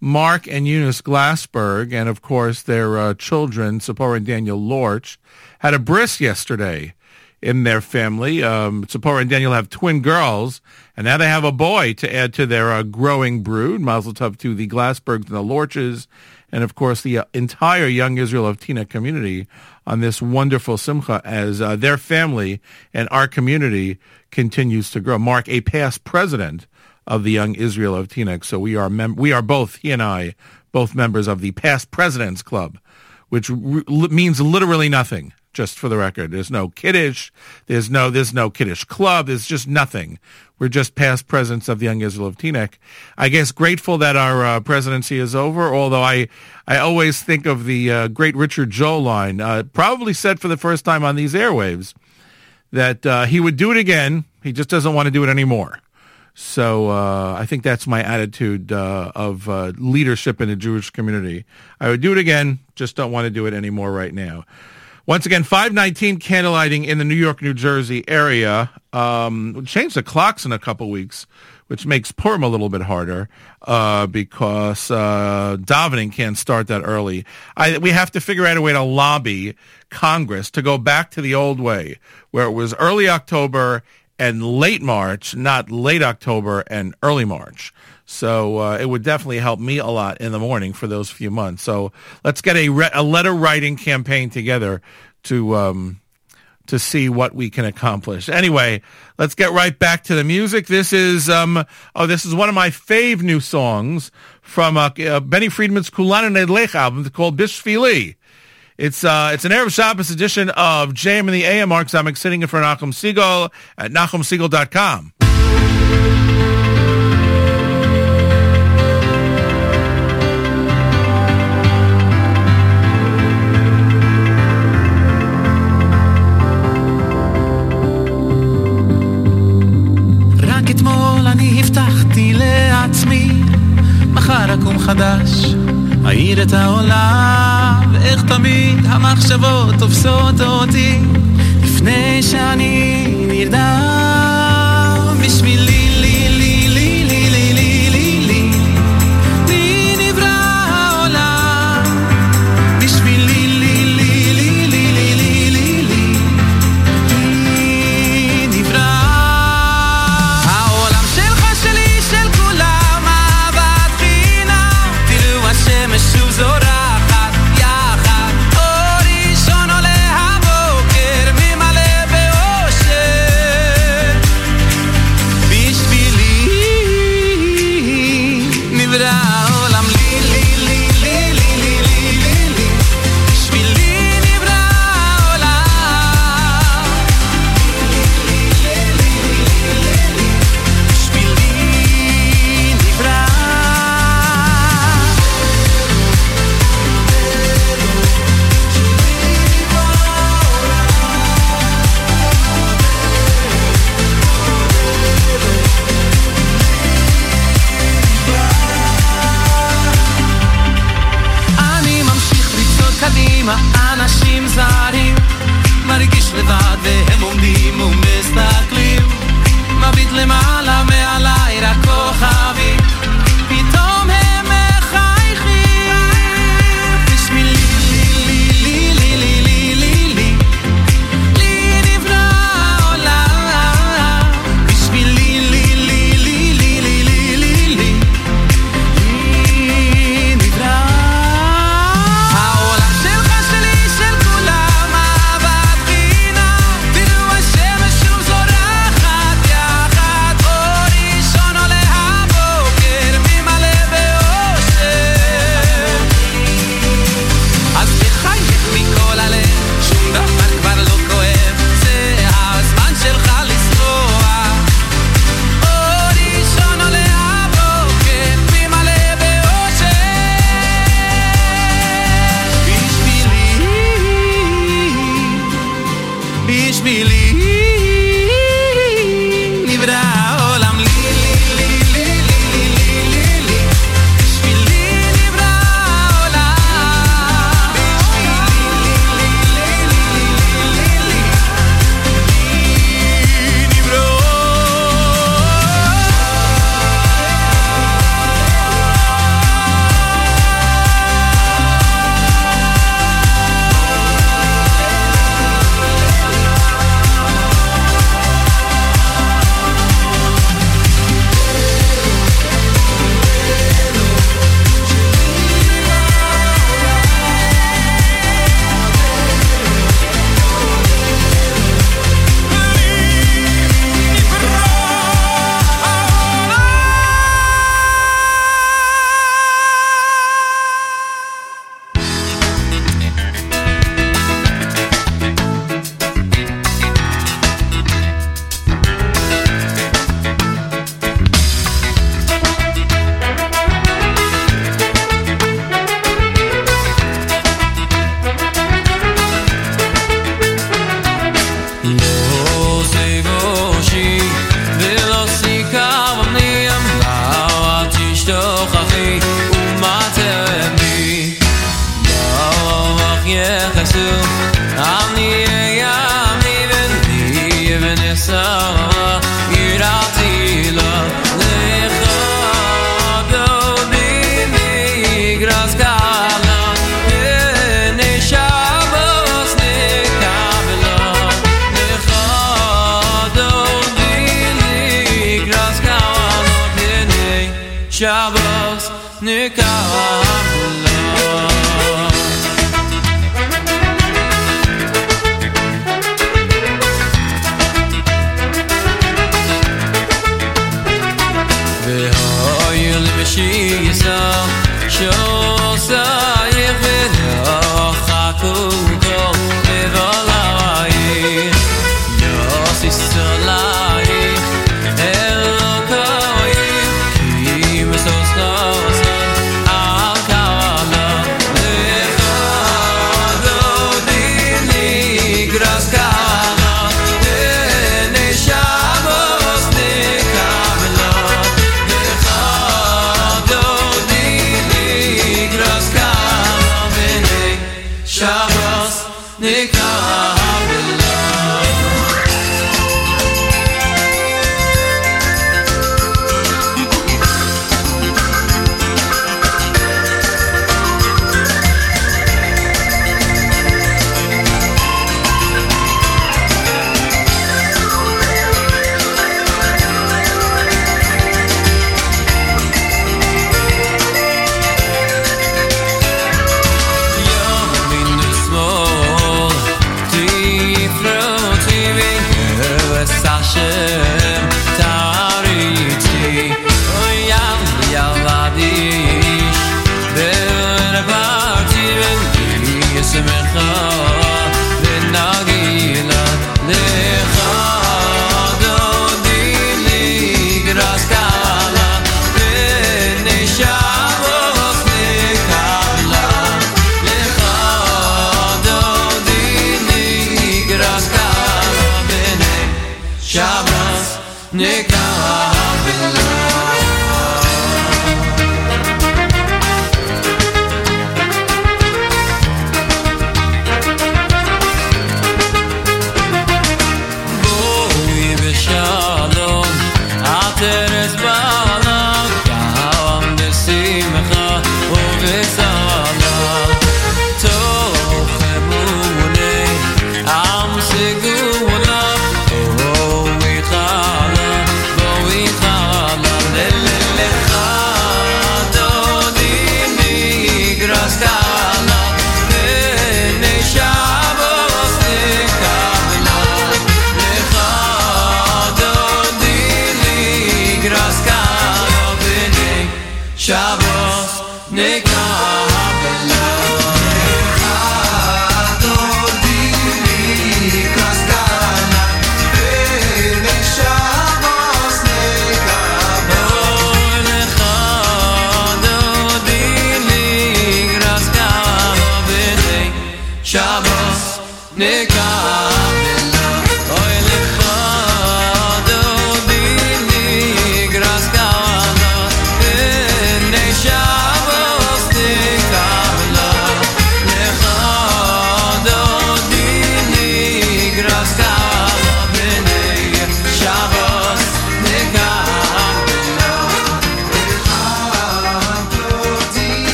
Mark and Eunice Glassberg, and of course their uh, children, Sapora and Daniel Lorch, had a bris yesterday in their family. Um, and Daniel have twin girls, and now they have a boy to add to their uh, growing brood. Mazel tov to the Glassbergs and the Lorches, and of course the uh, entire Young Israel of Teaneck community on this wonderful simcha as uh, their family and our community continues to grow. Mark, a past president of the Young Israel of Teaneck. So we are mem- we are both he and I both members of the Past Presidents Club, which re- means literally nothing. Just for the record, there's no kiddish, there's no there's no kiddish club, there's just nothing. We're just past presidents of the Young Israel of Teaneck. I guess grateful that our uh, presidency is over. Although I I always think of the uh, great Richard Joel line, uh, probably said for the first time on these airwaves, that uh, he would do it again. He just doesn't want to do it anymore. So uh, I think that's my attitude uh, of uh, leadership in the Jewish community. I would do it again, just don't want to do it anymore right now. Once again, 519 candlelighting in the New York, New Jersey area. Um, change the clocks in a couple weeks, which makes Purim a little bit harder uh, because uh, davening can't start that early. I, we have to figure out a way to lobby Congress to go back to the old way, where it was early October and late March, not late October and early March. So uh, it would definitely help me a lot in the morning for those few months. So let's get a, re- a letter writing campaign together to um, to see what we can accomplish. Anyway, let's get right back to the music. This is um, oh, this is one of my fave new songs from uh, uh, Benny Friedman's Kulan Nedlech album called Bishvili. It's uh, it's an Erev Shabbos edition of JM and the AM Marks. I'm sitting in for Nachum Segal at nachumsegal.com. חדש. אעיר את העולם, ואיך תמיד המחשבות תופסות אותי, לפני שאני נרדם, בשבילי,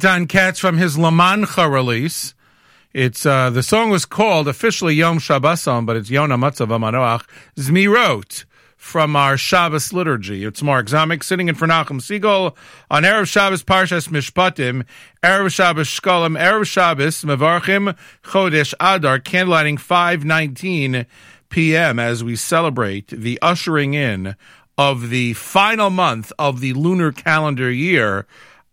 Eitan Katz from his Lamancha release. It's uh, the song was called officially Yom Shabbason, but it's Yona Matzav Amanoach Zmirot from our Shabbos liturgy. It's Mark Zomick sitting in for Nachum Segal on Erev Shabbos Parshas Mishpatim, Erev Shabbos Shkolim, Erev Shabbos Mevarchim Chodesh Adar, candlelighting 519 p.m. as we celebrate the ushering in of the final month of the lunar calendar year,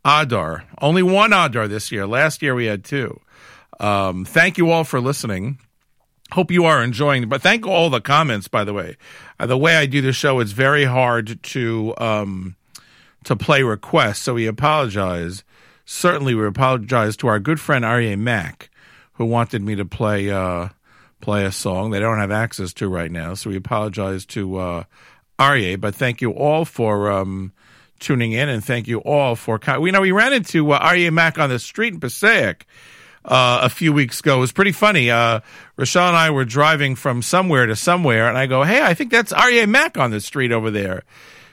Adar. Only one Adar this year. Last year we had two. Um, thank you all for listening. Hope you are enjoying. But thank all the comments, by the way. Uh, the way I do the show, it's very hard to um, to play requests. So we apologize. Certainly, we apologize to our good friend Aryeh Mack, who wanted me to play uh, play a song they don't have access to right now. So we apologize to uh. But thank you all for um, tuning in, and thank you all for. Con- we know we ran into uh, Aryeh Mack on the street in Passaic uh, a few weeks ago. It was pretty funny. Uh, Rochelle and I were driving from somewhere to somewhere, and I go, "Hey, I think that's Aryeh Mack on the street over there."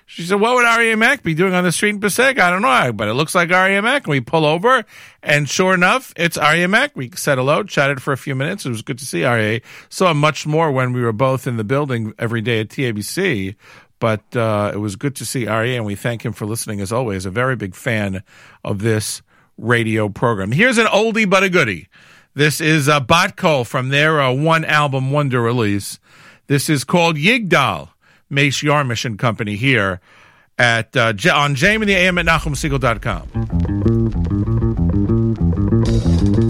She said, "What would Aryeh Mack be doing on the street in Passaic?" I don't know, but it looks like Aryeh Mack. And we pull over, and sure enough, it's Aryeh Mack. We said hello, chatted for a few minutes. It was good to see Aryeh. Saw much more when we were both in the building every day at TABC. But uh, it was good to see Aryeh, and we thank him for listening as always. A very big fan of this radio program. Here's an oldie but a goodie. This is uh, Botko from their uh, one album wonder release. This is called Yigdal, Mace Yarmish and Company here at uh, on JM in the AM at NachumSegal.com.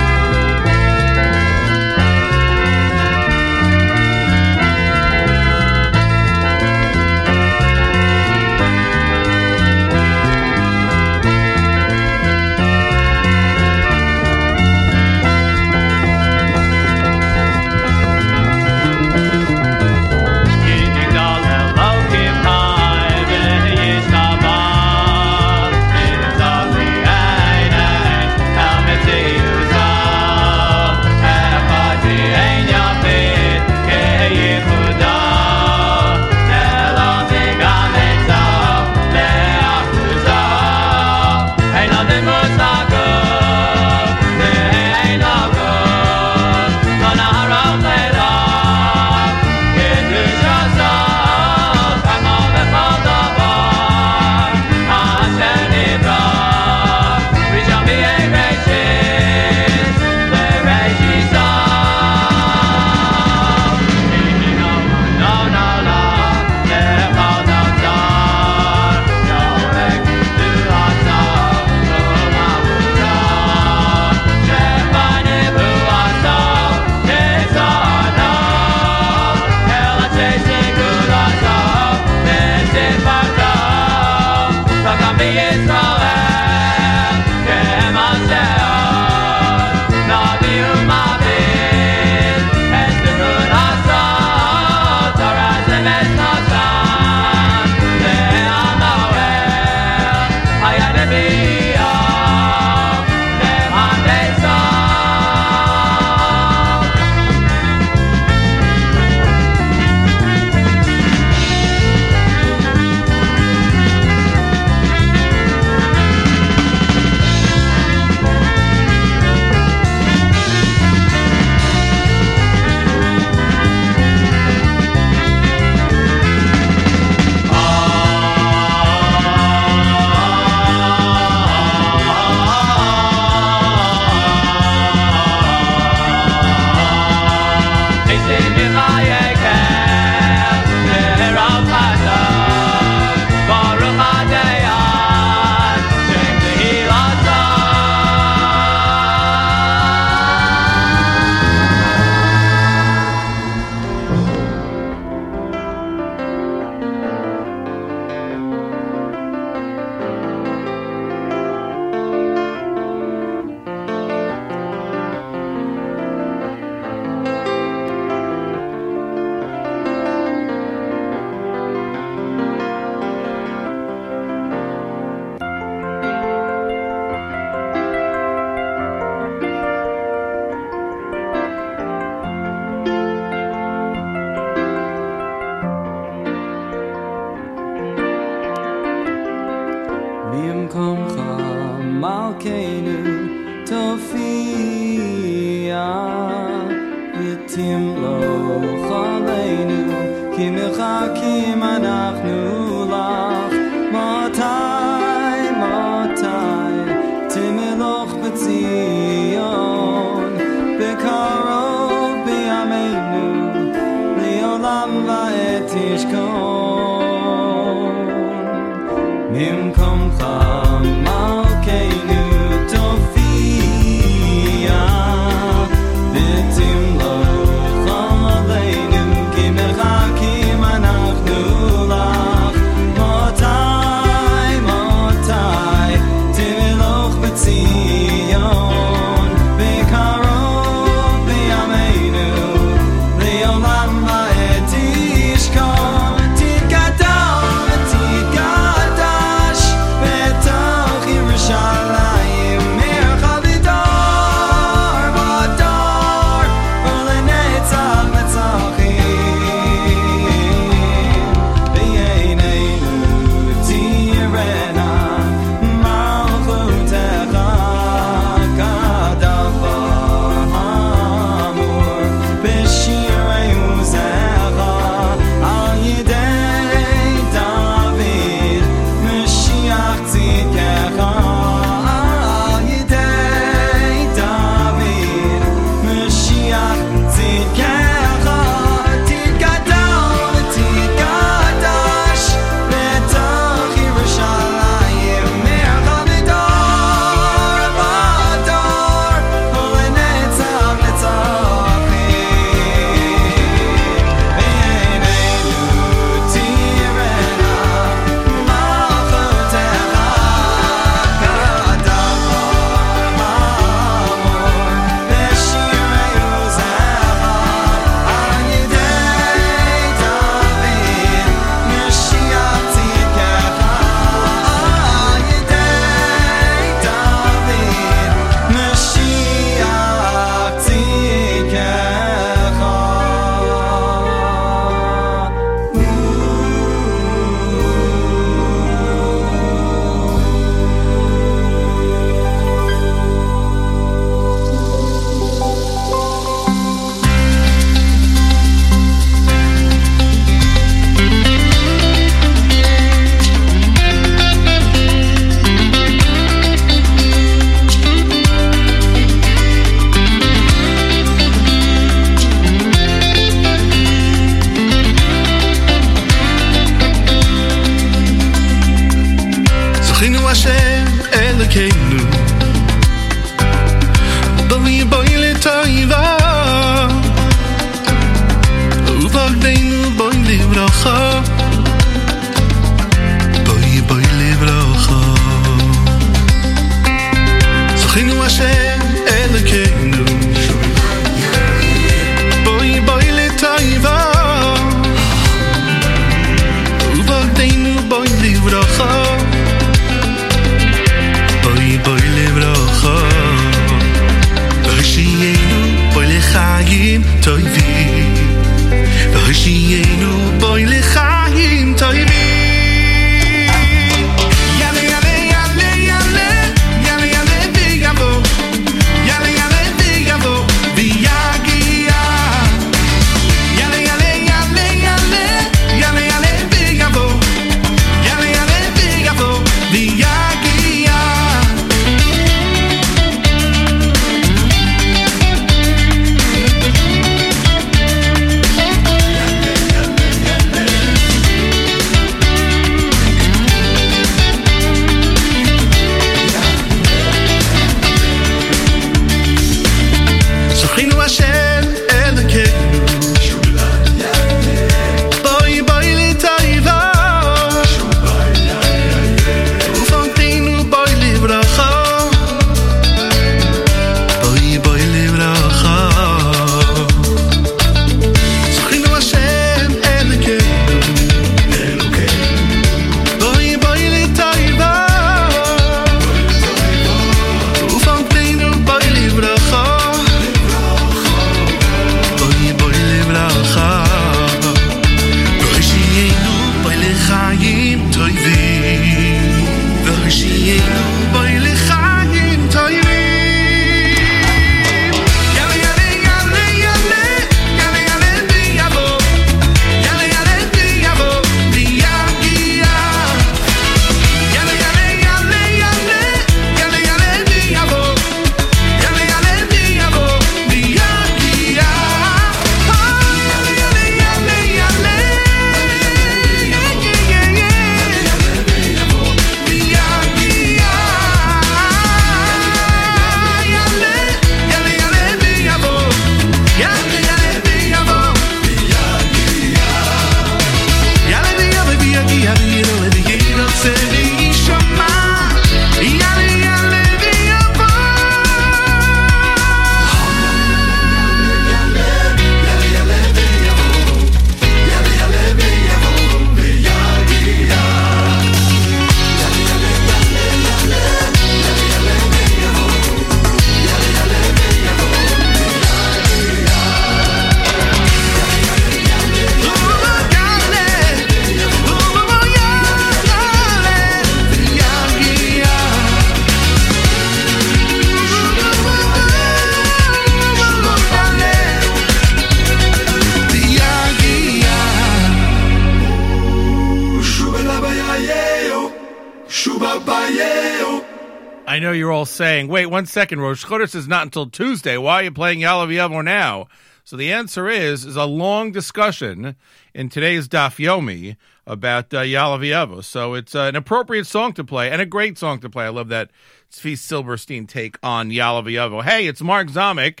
one second, Rosh Chodesh is not until Tuesday. Why are you playing Yalav Yavo now? So the answer is is a long discussion in today's Daf Yomi about uh, Yalav. So it's uh, an appropriate song to play and a great song to play. I love that Tzvi Silverstein take on Yalav. Hey, it's Mark Zomick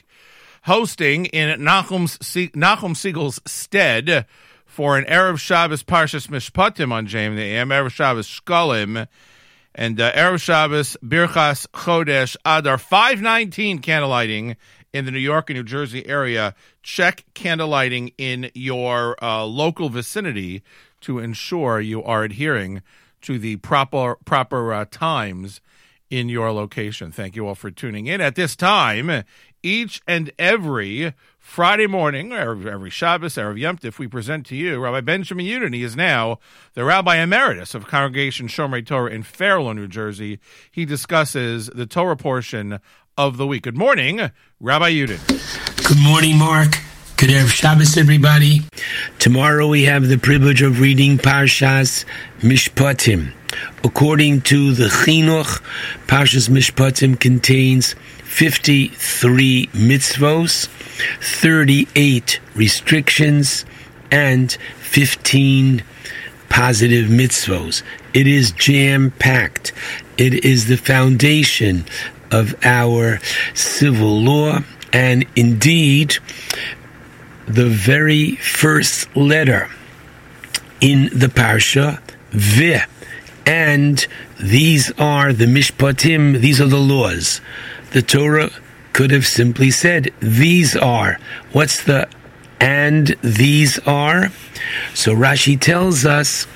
hosting in Nachum's, Se- Nachum Segal's stead for an Erev Shabbos Parshas Mishpatim on JM the Erev Shabbos Shkolim, and uh, Erev Shabbos Birchas Chodesh Adar 519 candlelighting in the New York and New Jersey area. Check candlelighting in your uh, local vicinity to ensure you are adhering to the proper proper uh, times in your location. Thank you all for tuning in at this time. Each and every Friday morning, every, Shabbos, every Yom Tif, we present to you Rabbi Benjamin Yudin. He is now the Rabbi Emeritus of Congregation Shomrei Torah in Fairlawn, New Jersey. He discusses the Torah portion of the week. Good morning, Rabbi Yudin. Good morning, Mark. Good Erev Shabbos, everybody. Tomorrow we have the privilege of reading Parshas Mishpatim. According to the Chinuch, Parshas Mishpatim contains 53 mitzvos, 38 restrictions, and 15 positive mitzvos. It is jam packed. It is the foundation of our civil law, and indeed, the very first letter in the parsha, v, and these are the mishpatim. These are the laws. The Torah could have simply said, "These are." What's the and these are? So Rashi tells us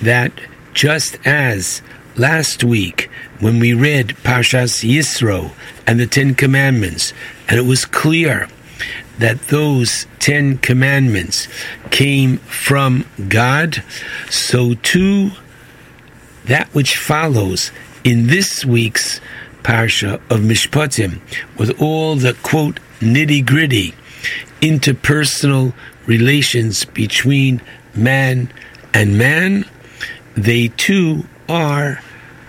that just as last week when we read Parshas Yisro and the Ten Commandments, and it was clear that those Ten Commandments came from God, so too that which follows in this week's Parsha of Mishpatim, with all the quote nitty gritty interpersonal relations between man and man, they too are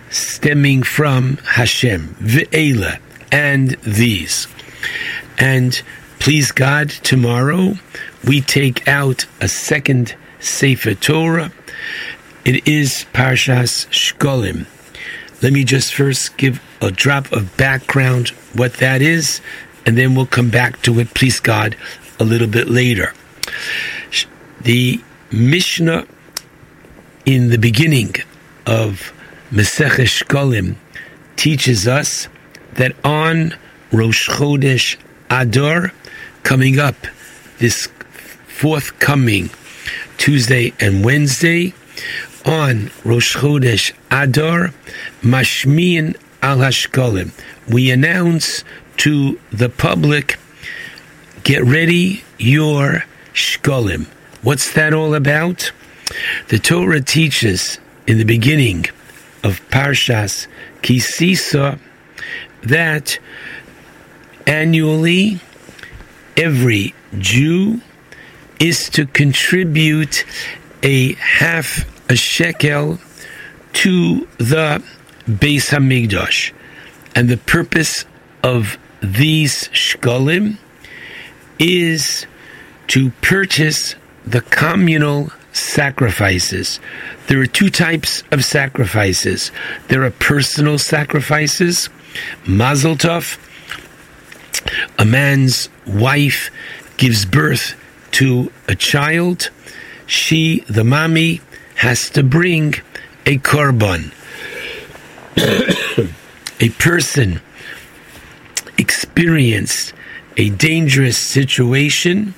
stemming from Hashem, Ve'ela, and these. And please God, tomorrow we take out a second Sefer Torah. It is Parshas Shkolim. Let me just first give a drop of background what that is, and then we'll come back to it, please God, a little bit later. The Mishnah in the beginning of Maseches Shkolim teaches us that on Rosh Chodesh Adar, coming up this forthcoming Tuesday and Wednesday, on Rosh Chodesh Adar, Mashmian al Hashkolim, we announce to the public, get ready your Shkolim. What's that all about? The Torah teaches in the beginning of Parshas Kisisa that annually every Jew is to contribute a half a shekel to the Beis Hamikdash, and the purpose of these shkolim is to purchase the communal sacrifices. There are two types of sacrifices. There are personal sacrifices, mazel tov. A man's wife gives birth to a child. She, the mommy, has to bring a korban. a person experienced a dangerous situation,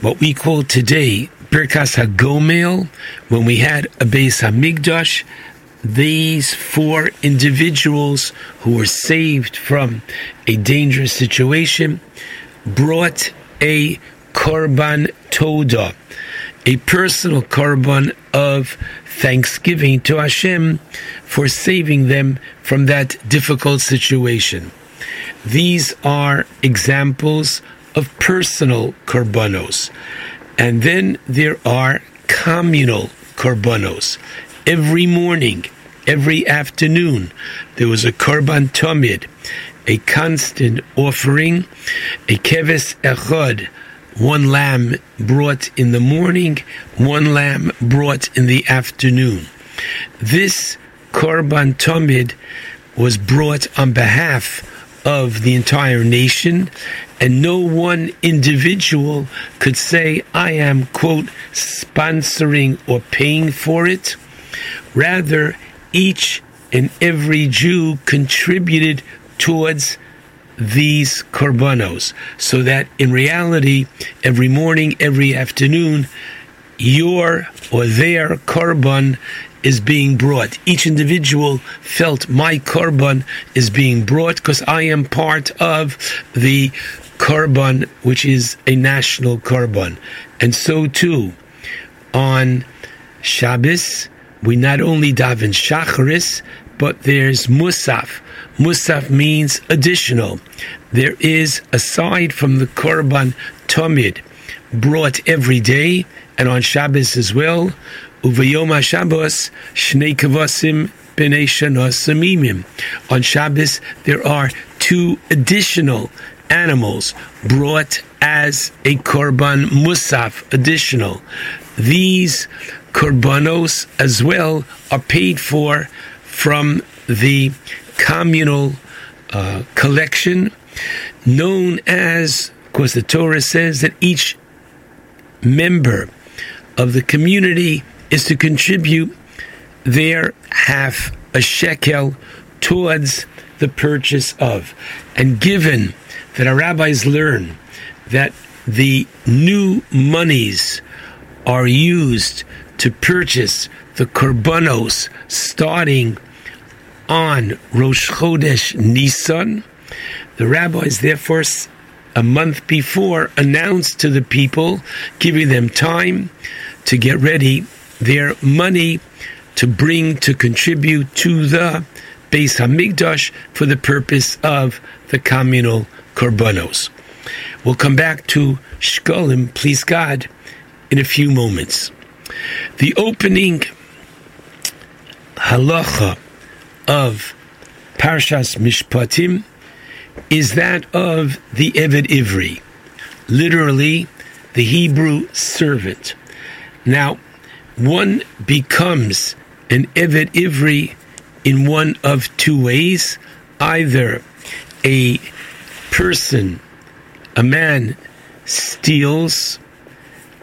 what we call today Birkas HaGomel, when we had a Beis HaMikdash, these four individuals who were saved from a dangerous situation brought a korban toda, a personal korban of thanksgiving to Hashem for saving them from that difficult situation. These are examples of personal korbanos. And then there are communal korbanos. Every morning, every afternoon there was a korban tomid, a constant offering, a keves echad, one lamb brought in the morning, one lamb brought in the afternoon. This korban tomid was brought on behalf of the entire nation, and no one individual could say, I am, quote, sponsoring or paying for it. Rather, each and every Jew contributed towards these korbanos, so that in reality, every morning, every afternoon, your or their korban is being brought. Each individual felt my korban is being brought because I am part of the korban, which is a national korban. And so too, on Shabbos, we not only daven Shacharis, but there's Musaf. Musaf means additional. There is, aside from the Korban Tomid, brought every day, and on Shabbos as well, Uvayom HaShabbos, Shnei Kavasim B'nei On Shabbos, there are two additional animals brought as a Korban Musaf, additional. These Korbanos as well are paid for from the communal uh, collection known as, of course, the Torah says that each member of the community is to contribute their half a shekel towards the purchase of. And given that our rabbis learn that the new monies are used to purchase the korbanos starting on Rosh Chodesh Nisan, the rabbis therefore a month before announced to the people, giving them time to get ready their money to bring to contribute to the Beis Hamikdash for the purpose of the communal korbanos. We'll come back to Shkolim, please God, in a few moments. The opening halacha of Parshas Mishpatim is that of the Eved Ivri, literally the Hebrew servant. Now, one becomes an Eved Ivri in one of two ways either a person, a man, steals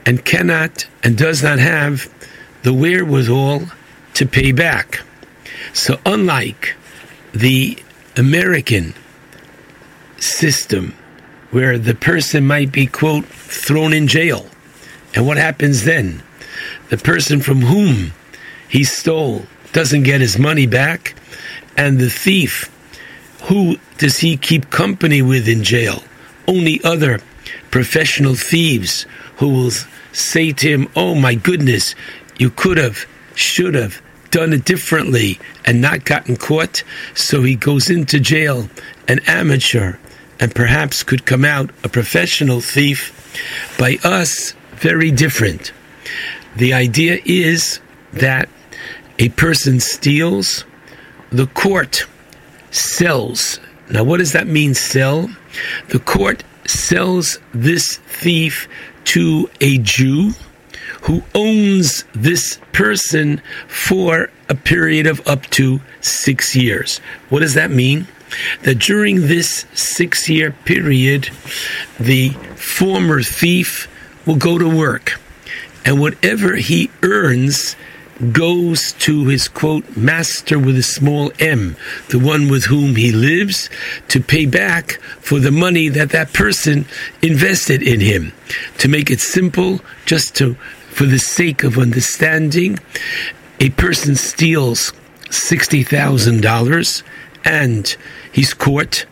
and cannot and does not have the wherewithal to pay back. So, unlike the American system, where the person might be, quote, thrown in jail, and what happens then? The person from whom he stole doesn't get his money back, and the thief, who does he keep company with in jail? Only other professional thieves who will say to him, Oh my goodness, you could have, should have done it differently and not gotten caught. So he goes into jail, an amateur, and perhaps could come out a professional thief. By us, very different. The idea is that a person steals, the court sells. Now, what does that mean, sell? The court sells this thief to a Jew who owns this person for a period of up to six years. What does that mean? That during this six year period, the former thief will go to work, and whatever he earns goes to his quote master with a small m, the one with whom he lives, to pay back for the money that that person invested in him. To make it simple, just to for the sake of understanding, a person steals sixty thousand dollars and he's caught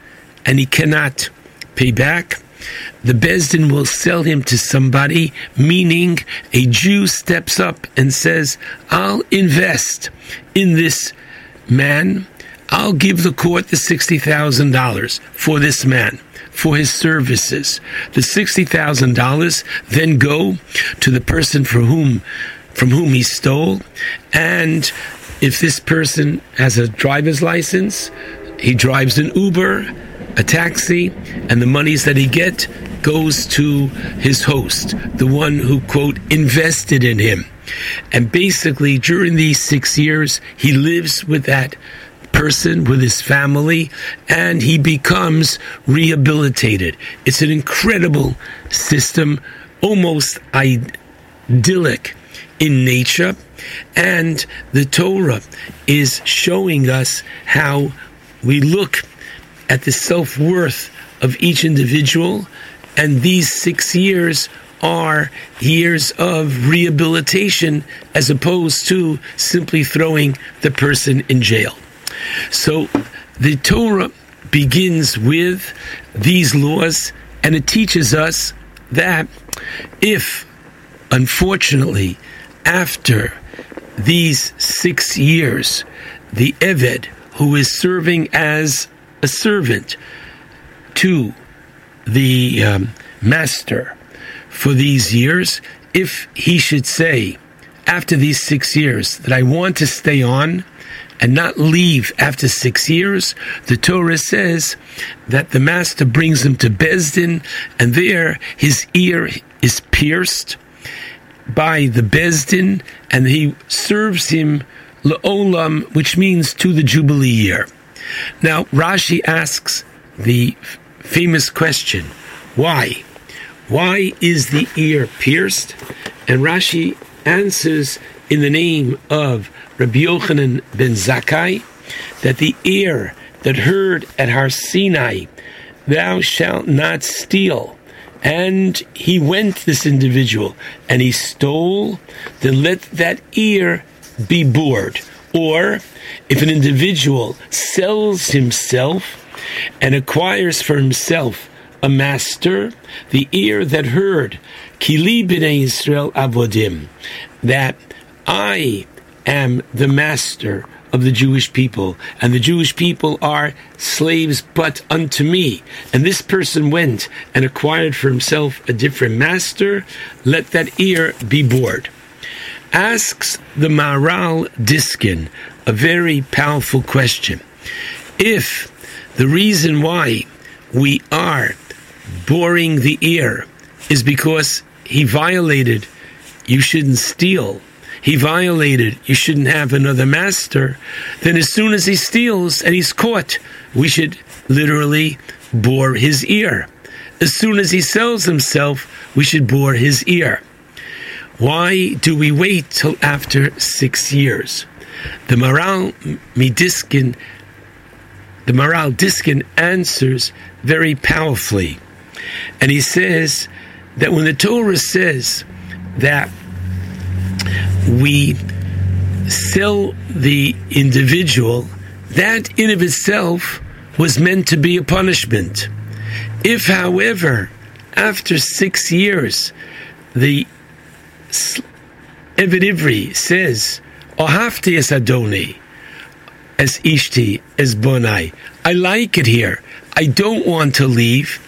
and he cannot pay back. The Beis Din will sell him to somebody, meaning a Jew steps up and says, I'll invest in this man. I'll give the court the $60,000 for this man, for his services. The $60,000 then go to the person for whom from whom he stole, and if this person has a driver's license, he drives an Uber, a taxi, and the monies that he get goes to his host, the one who quote invested in him. And basically during these 6 years he lives with that person with his family and he becomes rehabilitated. It's an incredible system, almost idyllic in nature. And the Torah is showing us how we look at the self worth of each individual. And these six years are years of rehabilitation as opposed to simply throwing the person in jail. So the Torah begins with these laws and it teaches us that if, unfortunately, after these six years, the Eved, who is serving as a servant to the um, master for these years, if he should say, after these six years, that I want to stay on and not leave after six years, the Torah says that the master brings him to Beis Din, and there his ear is pierced by the Beis Din, and he serves him Le'olam, which means to the Jubilee year. Now, Rashi asks the famous question why? Why is the ear pierced? And Rashi answers in the name of Rabbi Yochanan ben Zakkai that the ear that heard at Har Sinai, thou shalt not steal. And he went, this individual, and he stole, then let that ear be bored. Or if an individual sells himself and acquires for himself a master, the ear that heard, Kili b'nei Israel avodim, that I am the master of the Jewish people, and the Jewish people are slaves but unto me. And this person went and acquired for himself a different master, let that ear be bored. Asks the Maharil Diskin a very powerful question. If the reason why we are boring the ear is because he violated, you shouldn't steal. He violated, you shouldn't have another master. Then, as soon as he steals and he's caught, we should literally bore his ear. As soon as he sells himself, we should bore his ear. Why do we wait till after six years? The Maharil Midiskin, the Maharil Diskin answers very powerfully. And he says that when the Torah says that we sell the individual, that in of itself was meant to be a punishment. If, however, after six years, the Eved Ivri says, Ohafti es Adoni, as Ishti, as Bonai, I like it here, I don't want to leave,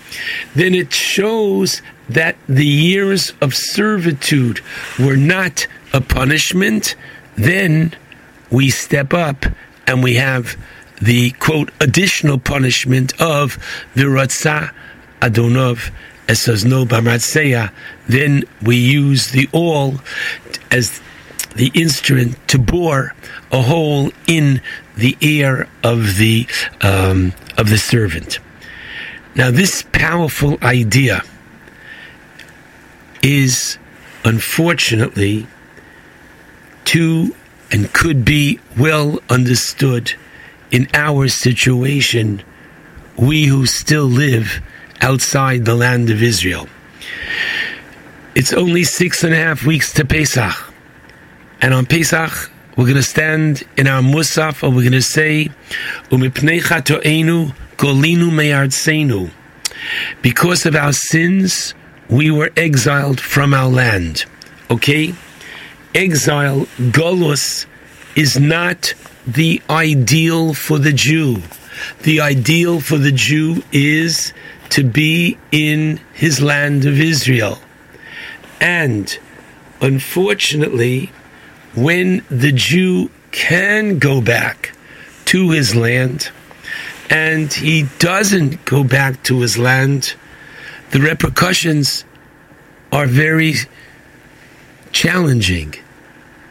then it shows that the years of servitude were not a punishment, then we step up and we have the quote additional punishment of viratza adonov as says no b'matseya. Then we use the awl as the instrument to bore a hole in the ear of the um, of the servant. Now, this powerful idea is unfortunately too and could be well understood in our situation, we who still live outside the land of Israel. It's only six and a half weeks to Pesach. And on Pesach, we're going to stand in our Musaf and we're going to say, "Umipnei to'enu kolinu me'artzenu." Because of our sins, we were exiled from our land. Okay? Exile, Golus, is not the ideal for the Jew. The ideal for the Jew is to be in his land of Israel. And Unfortunately, when the Jew can go back to his land and he doesn't go back to his land, the repercussions are very challenging.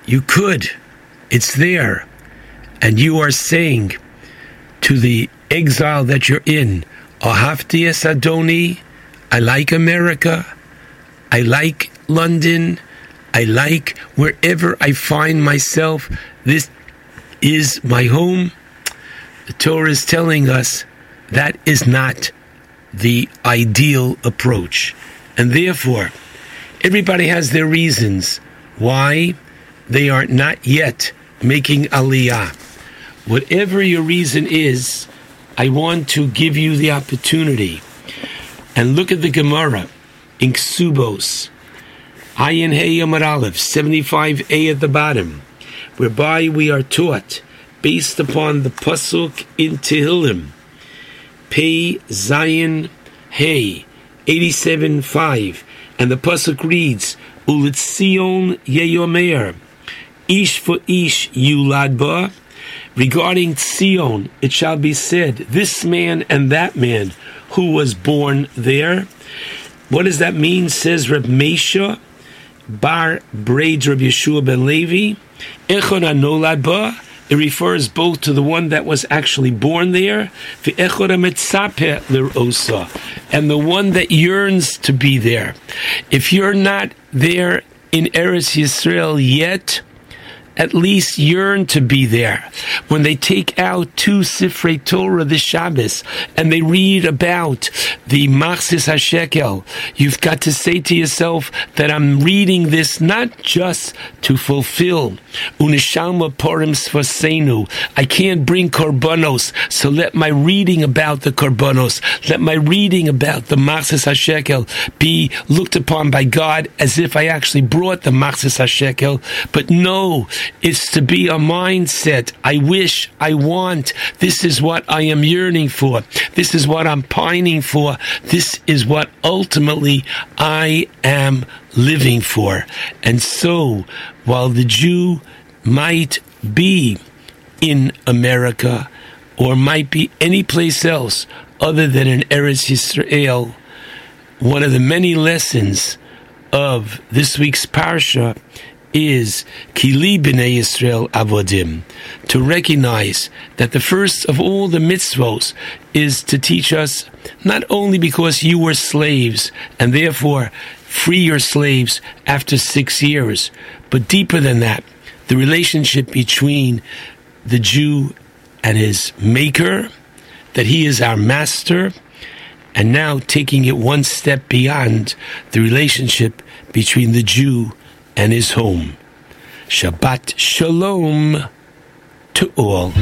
You could, it's there, and you are saying to the exile that you're in, Ahaftias Adoni, I like America, I like London, I like wherever I find myself, this is my home. The Torah is telling us that is not the ideal approach. And therefore, everybody has their reasons why they are not yet making aliyah. Whatever your reason is, I want to give you the opportunity. And look at the Gemara in Ksubos, Ayin Hey Yomar Aleph, 75a at the bottom, whereby we are taught, based upon the Pasuk in Tehillim, Pei Zayin Hey, 87.5, and the Pasuk reads, Ulitzion Yeyomer, Ish for Ish Yulad Ba, regarding Sion, it shall be said, this man and that man who was born there. What does that mean? Says Reb Mesha, Bar Braid Reb Yeshua ben Levi, Echon Anolad Ba. It refers both to the one that was actually born there, and the one that yearns to be there. If you're not there in Eretz Yisrael yet, at least yearn to be there. When they take out two Sifrei Torah this Shabbos and they read about the Machsis HaShekel, you've got to say to yourself that I'm reading this not just to fulfill Unishalma Purim Svasenu. I can't bring korbanos, so let my reading about the korbanos, let my reading about the Machsis HaShekel be looked upon by God as if I actually brought the Machsis HaShekel. But no, it's to be a mindset. I wish, I want. This is what I am yearning for. This is what I'm pining for. This is what ultimately I am living for. And so, while the Jew might be in America or might be any place else other than in Eretz Yisrael, one of the many lessons of this week's parsha is Kili B'nei Yisrael Avodim, to recognize that the first of all the mitzvos is to teach us not only because you were slaves and therefore free your slaves after six years, but deeper than that, the relationship between the Jew and his maker, that he is our master, and now taking it one step beyond the relationship between the Jew and his home. Shabbat Shalom to all.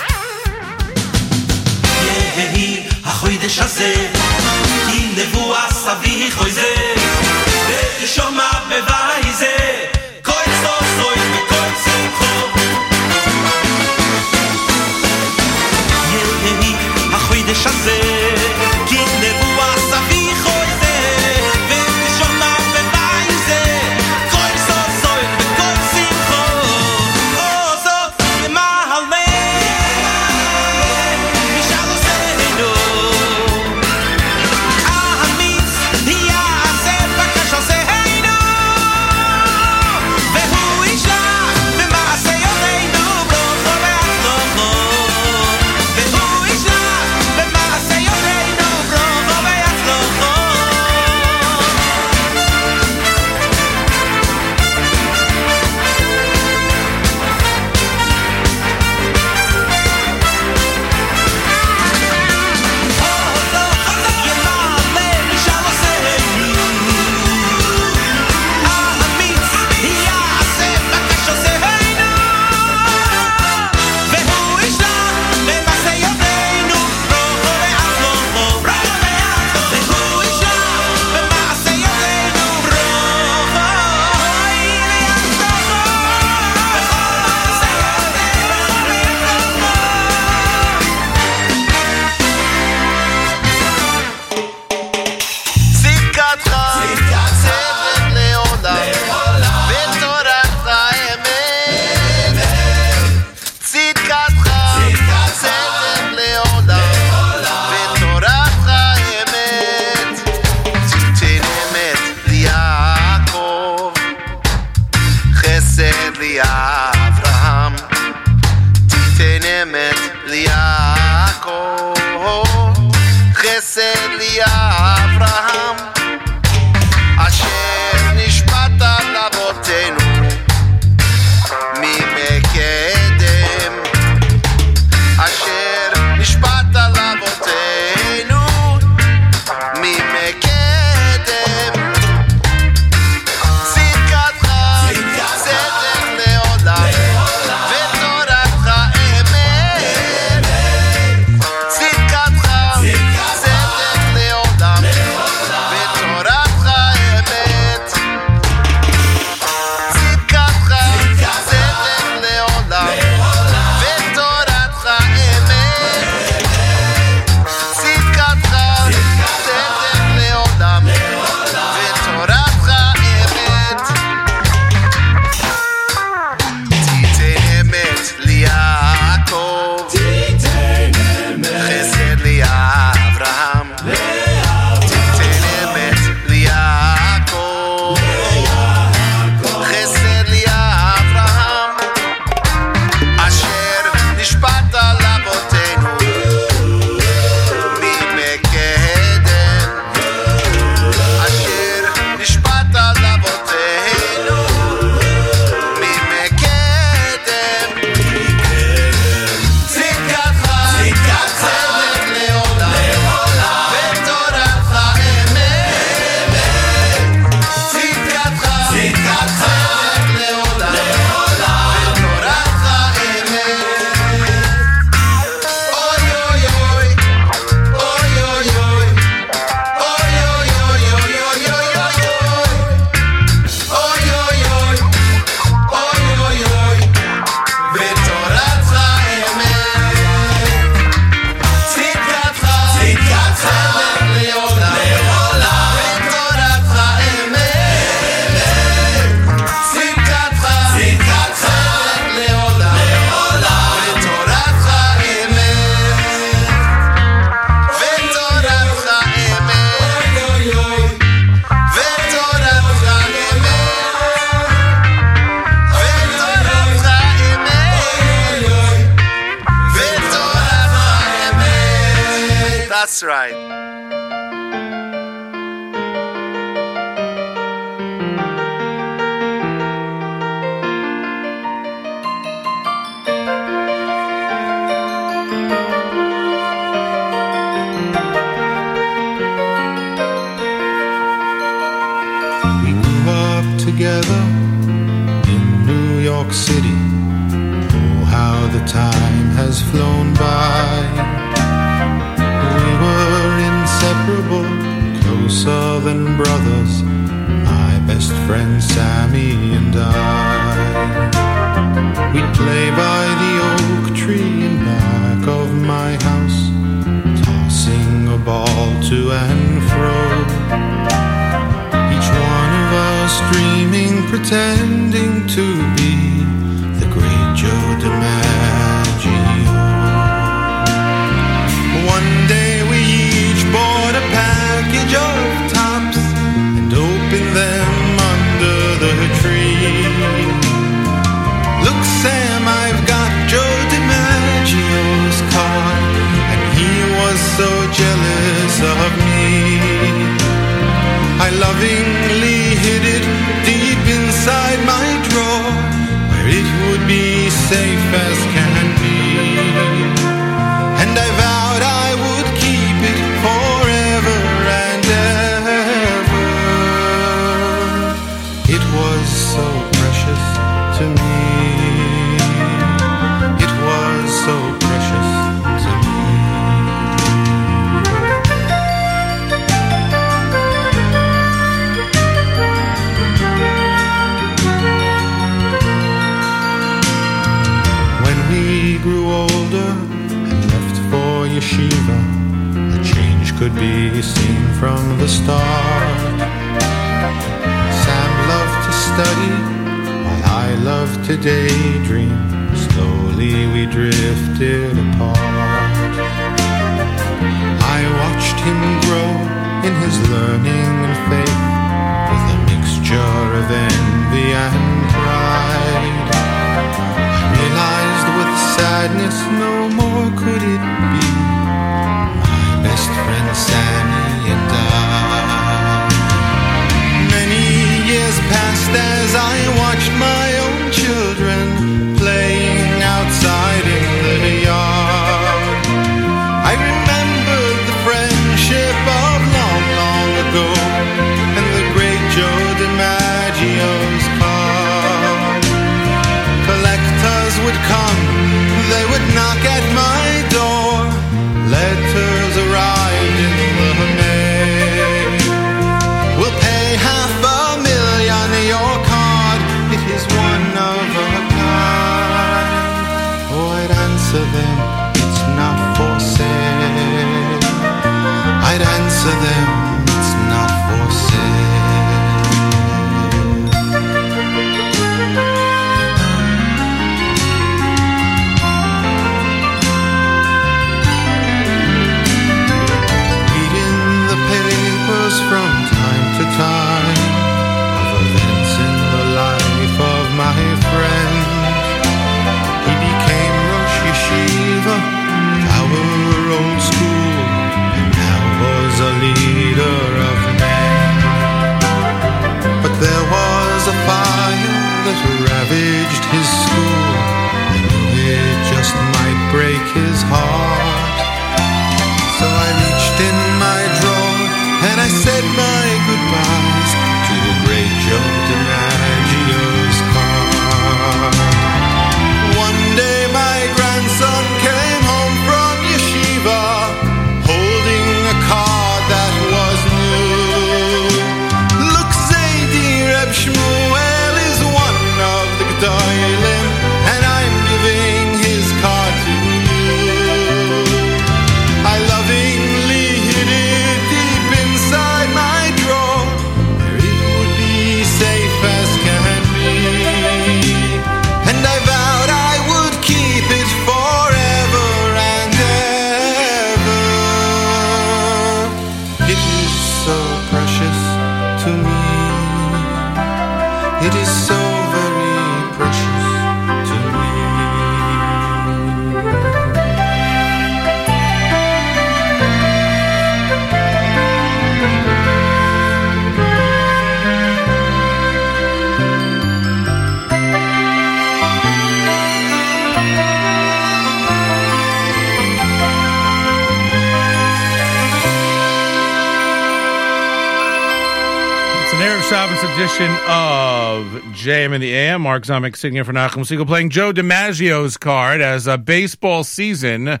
Mark Zomick sitting in for Nachum Segal playing Joe DiMaggio's card as a baseball season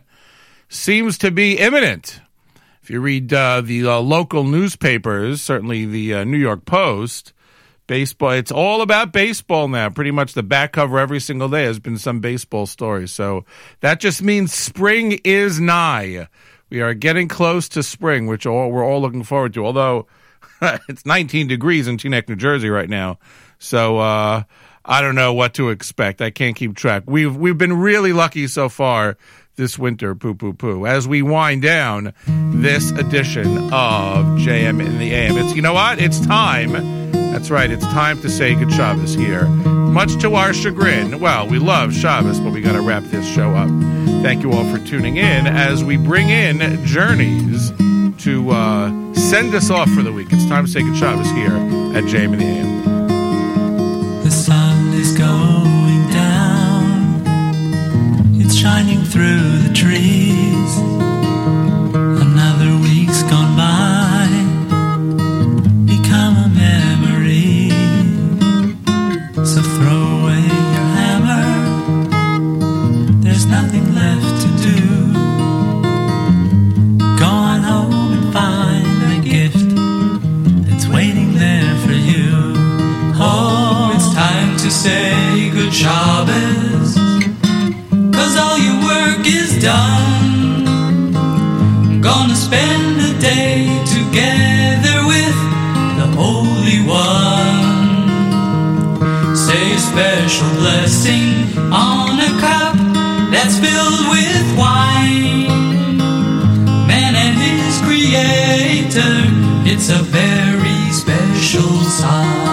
seems to be imminent. If you read uh, the uh, local newspapers, certainly the uh, New York Post, baseball, it's all about baseball now. Pretty much the back cover every single day has been some baseball story. So that just means spring is nigh. We are getting close to spring, which all, we're all looking forward to. Although it's 19 degrees in Teaneck, New Jersey right now. So uh, I don't know what to expect. I can't keep track. We've we've been really lucky so far this winter. Poo poo poo. As we wind down this edition of JM in the AM, it's you know what? It's time. That's right. It's time to say good Shabbos here. Much to our chagrin. Well, we love Shabbos, but we got to wrap this show up. Thank you all for tuning in as we bring in journeys to uh, send us off for the week. It's time to say good Shabbos here at JM in the AM. Going down. It's shining through the trees. Done. Gonna spend a day together with the Holy One. Say a special blessing on a cup that's filled with wine. Man and his creator, it's a very special sign.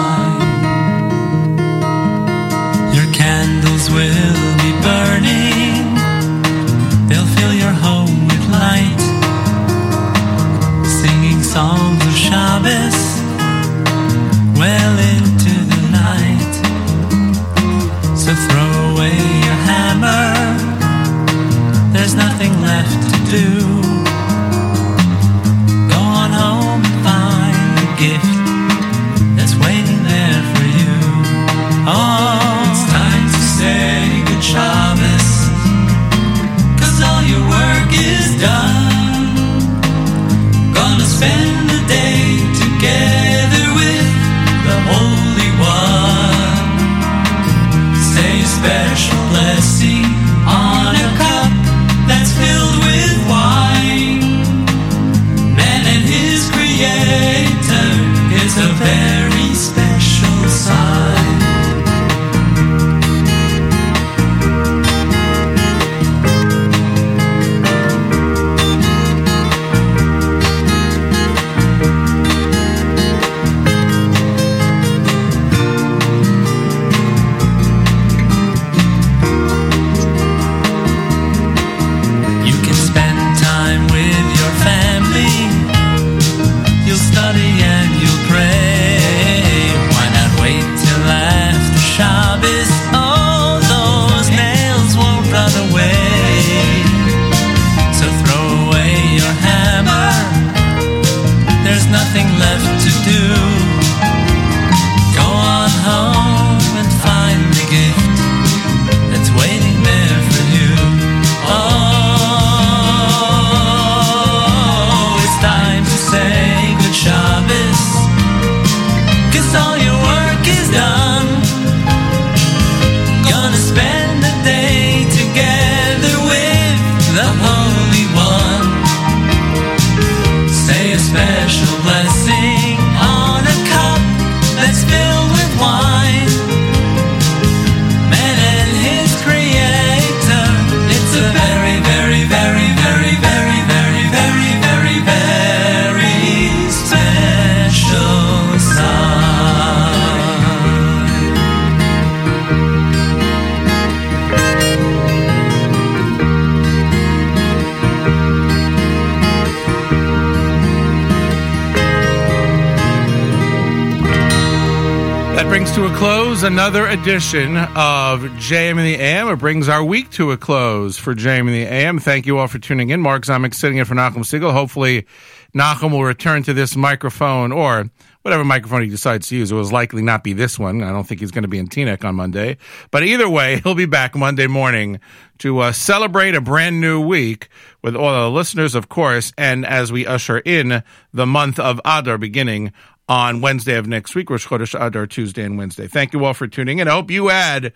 Edition of JM in the AM. It brings our week to a close for JM in the AM. Thank you all for tuning in. Mark Zomick sitting in for Nachum Segal. Hopefully, Nachum will return to this microphone, or whatever microphone he decides to use. It will likely not be this one. I don't think he's going to be in Teaneck on Monday. But either way, he'll be back Monday morning to uh, celebrate a brand new week with all the listeners, of course, and as we usher in the month of Adar beginning on Wednesday of next week, Rosh Chodesh Adar, Tuesday and Wednesday. Thank you all for tuning in. I hope you had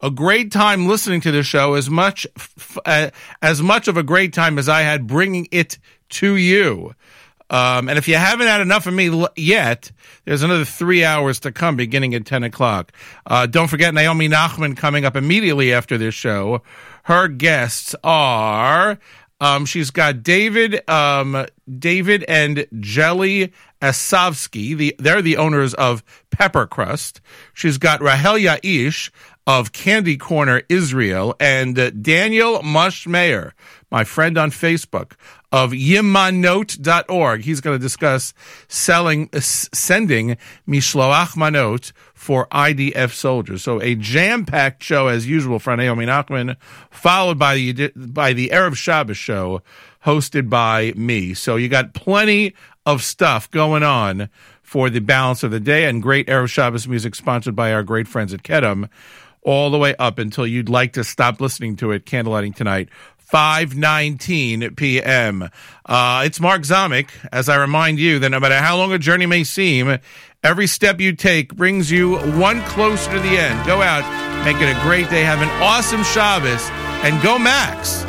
a great time listening to the show as much uh, as much of a great time as I had bringing it to you. Um, and if you haven't had enough of me l- yet, there's another three hours to come beginning at 10 o'clock. Uh, don't forget Naomi Nachman coming up immediately after this show. Her guests are, um, she's got David, um, David and Jelly Asavsky. The, they're the owners of Pepper Crust. She's got Rahel Yaish of Candy Corner Israel and uh, Daniel Mushmayer, my friend on Facebook of yimanot.org. He's going to discuss selling, uh, sending Mishloach Manot for IDF soldiers. So a jam-packed show as usual for Naomi Nachman, followed by the, by the Erev Shabbos show hosted by me. So you got plenty of stuff going on for the balance of the day and great Erev Shabbos music sponsored by our great friends at Kedem all the way up until you'd like to stop listening to it candlelighting tonight 5:19 p.m. Uh, it's Mark Zomick as I remind you that no matter how long a journey may seem every step you take brings you one closer to the end go out make it a great day have an awesome Shabbos and go Macs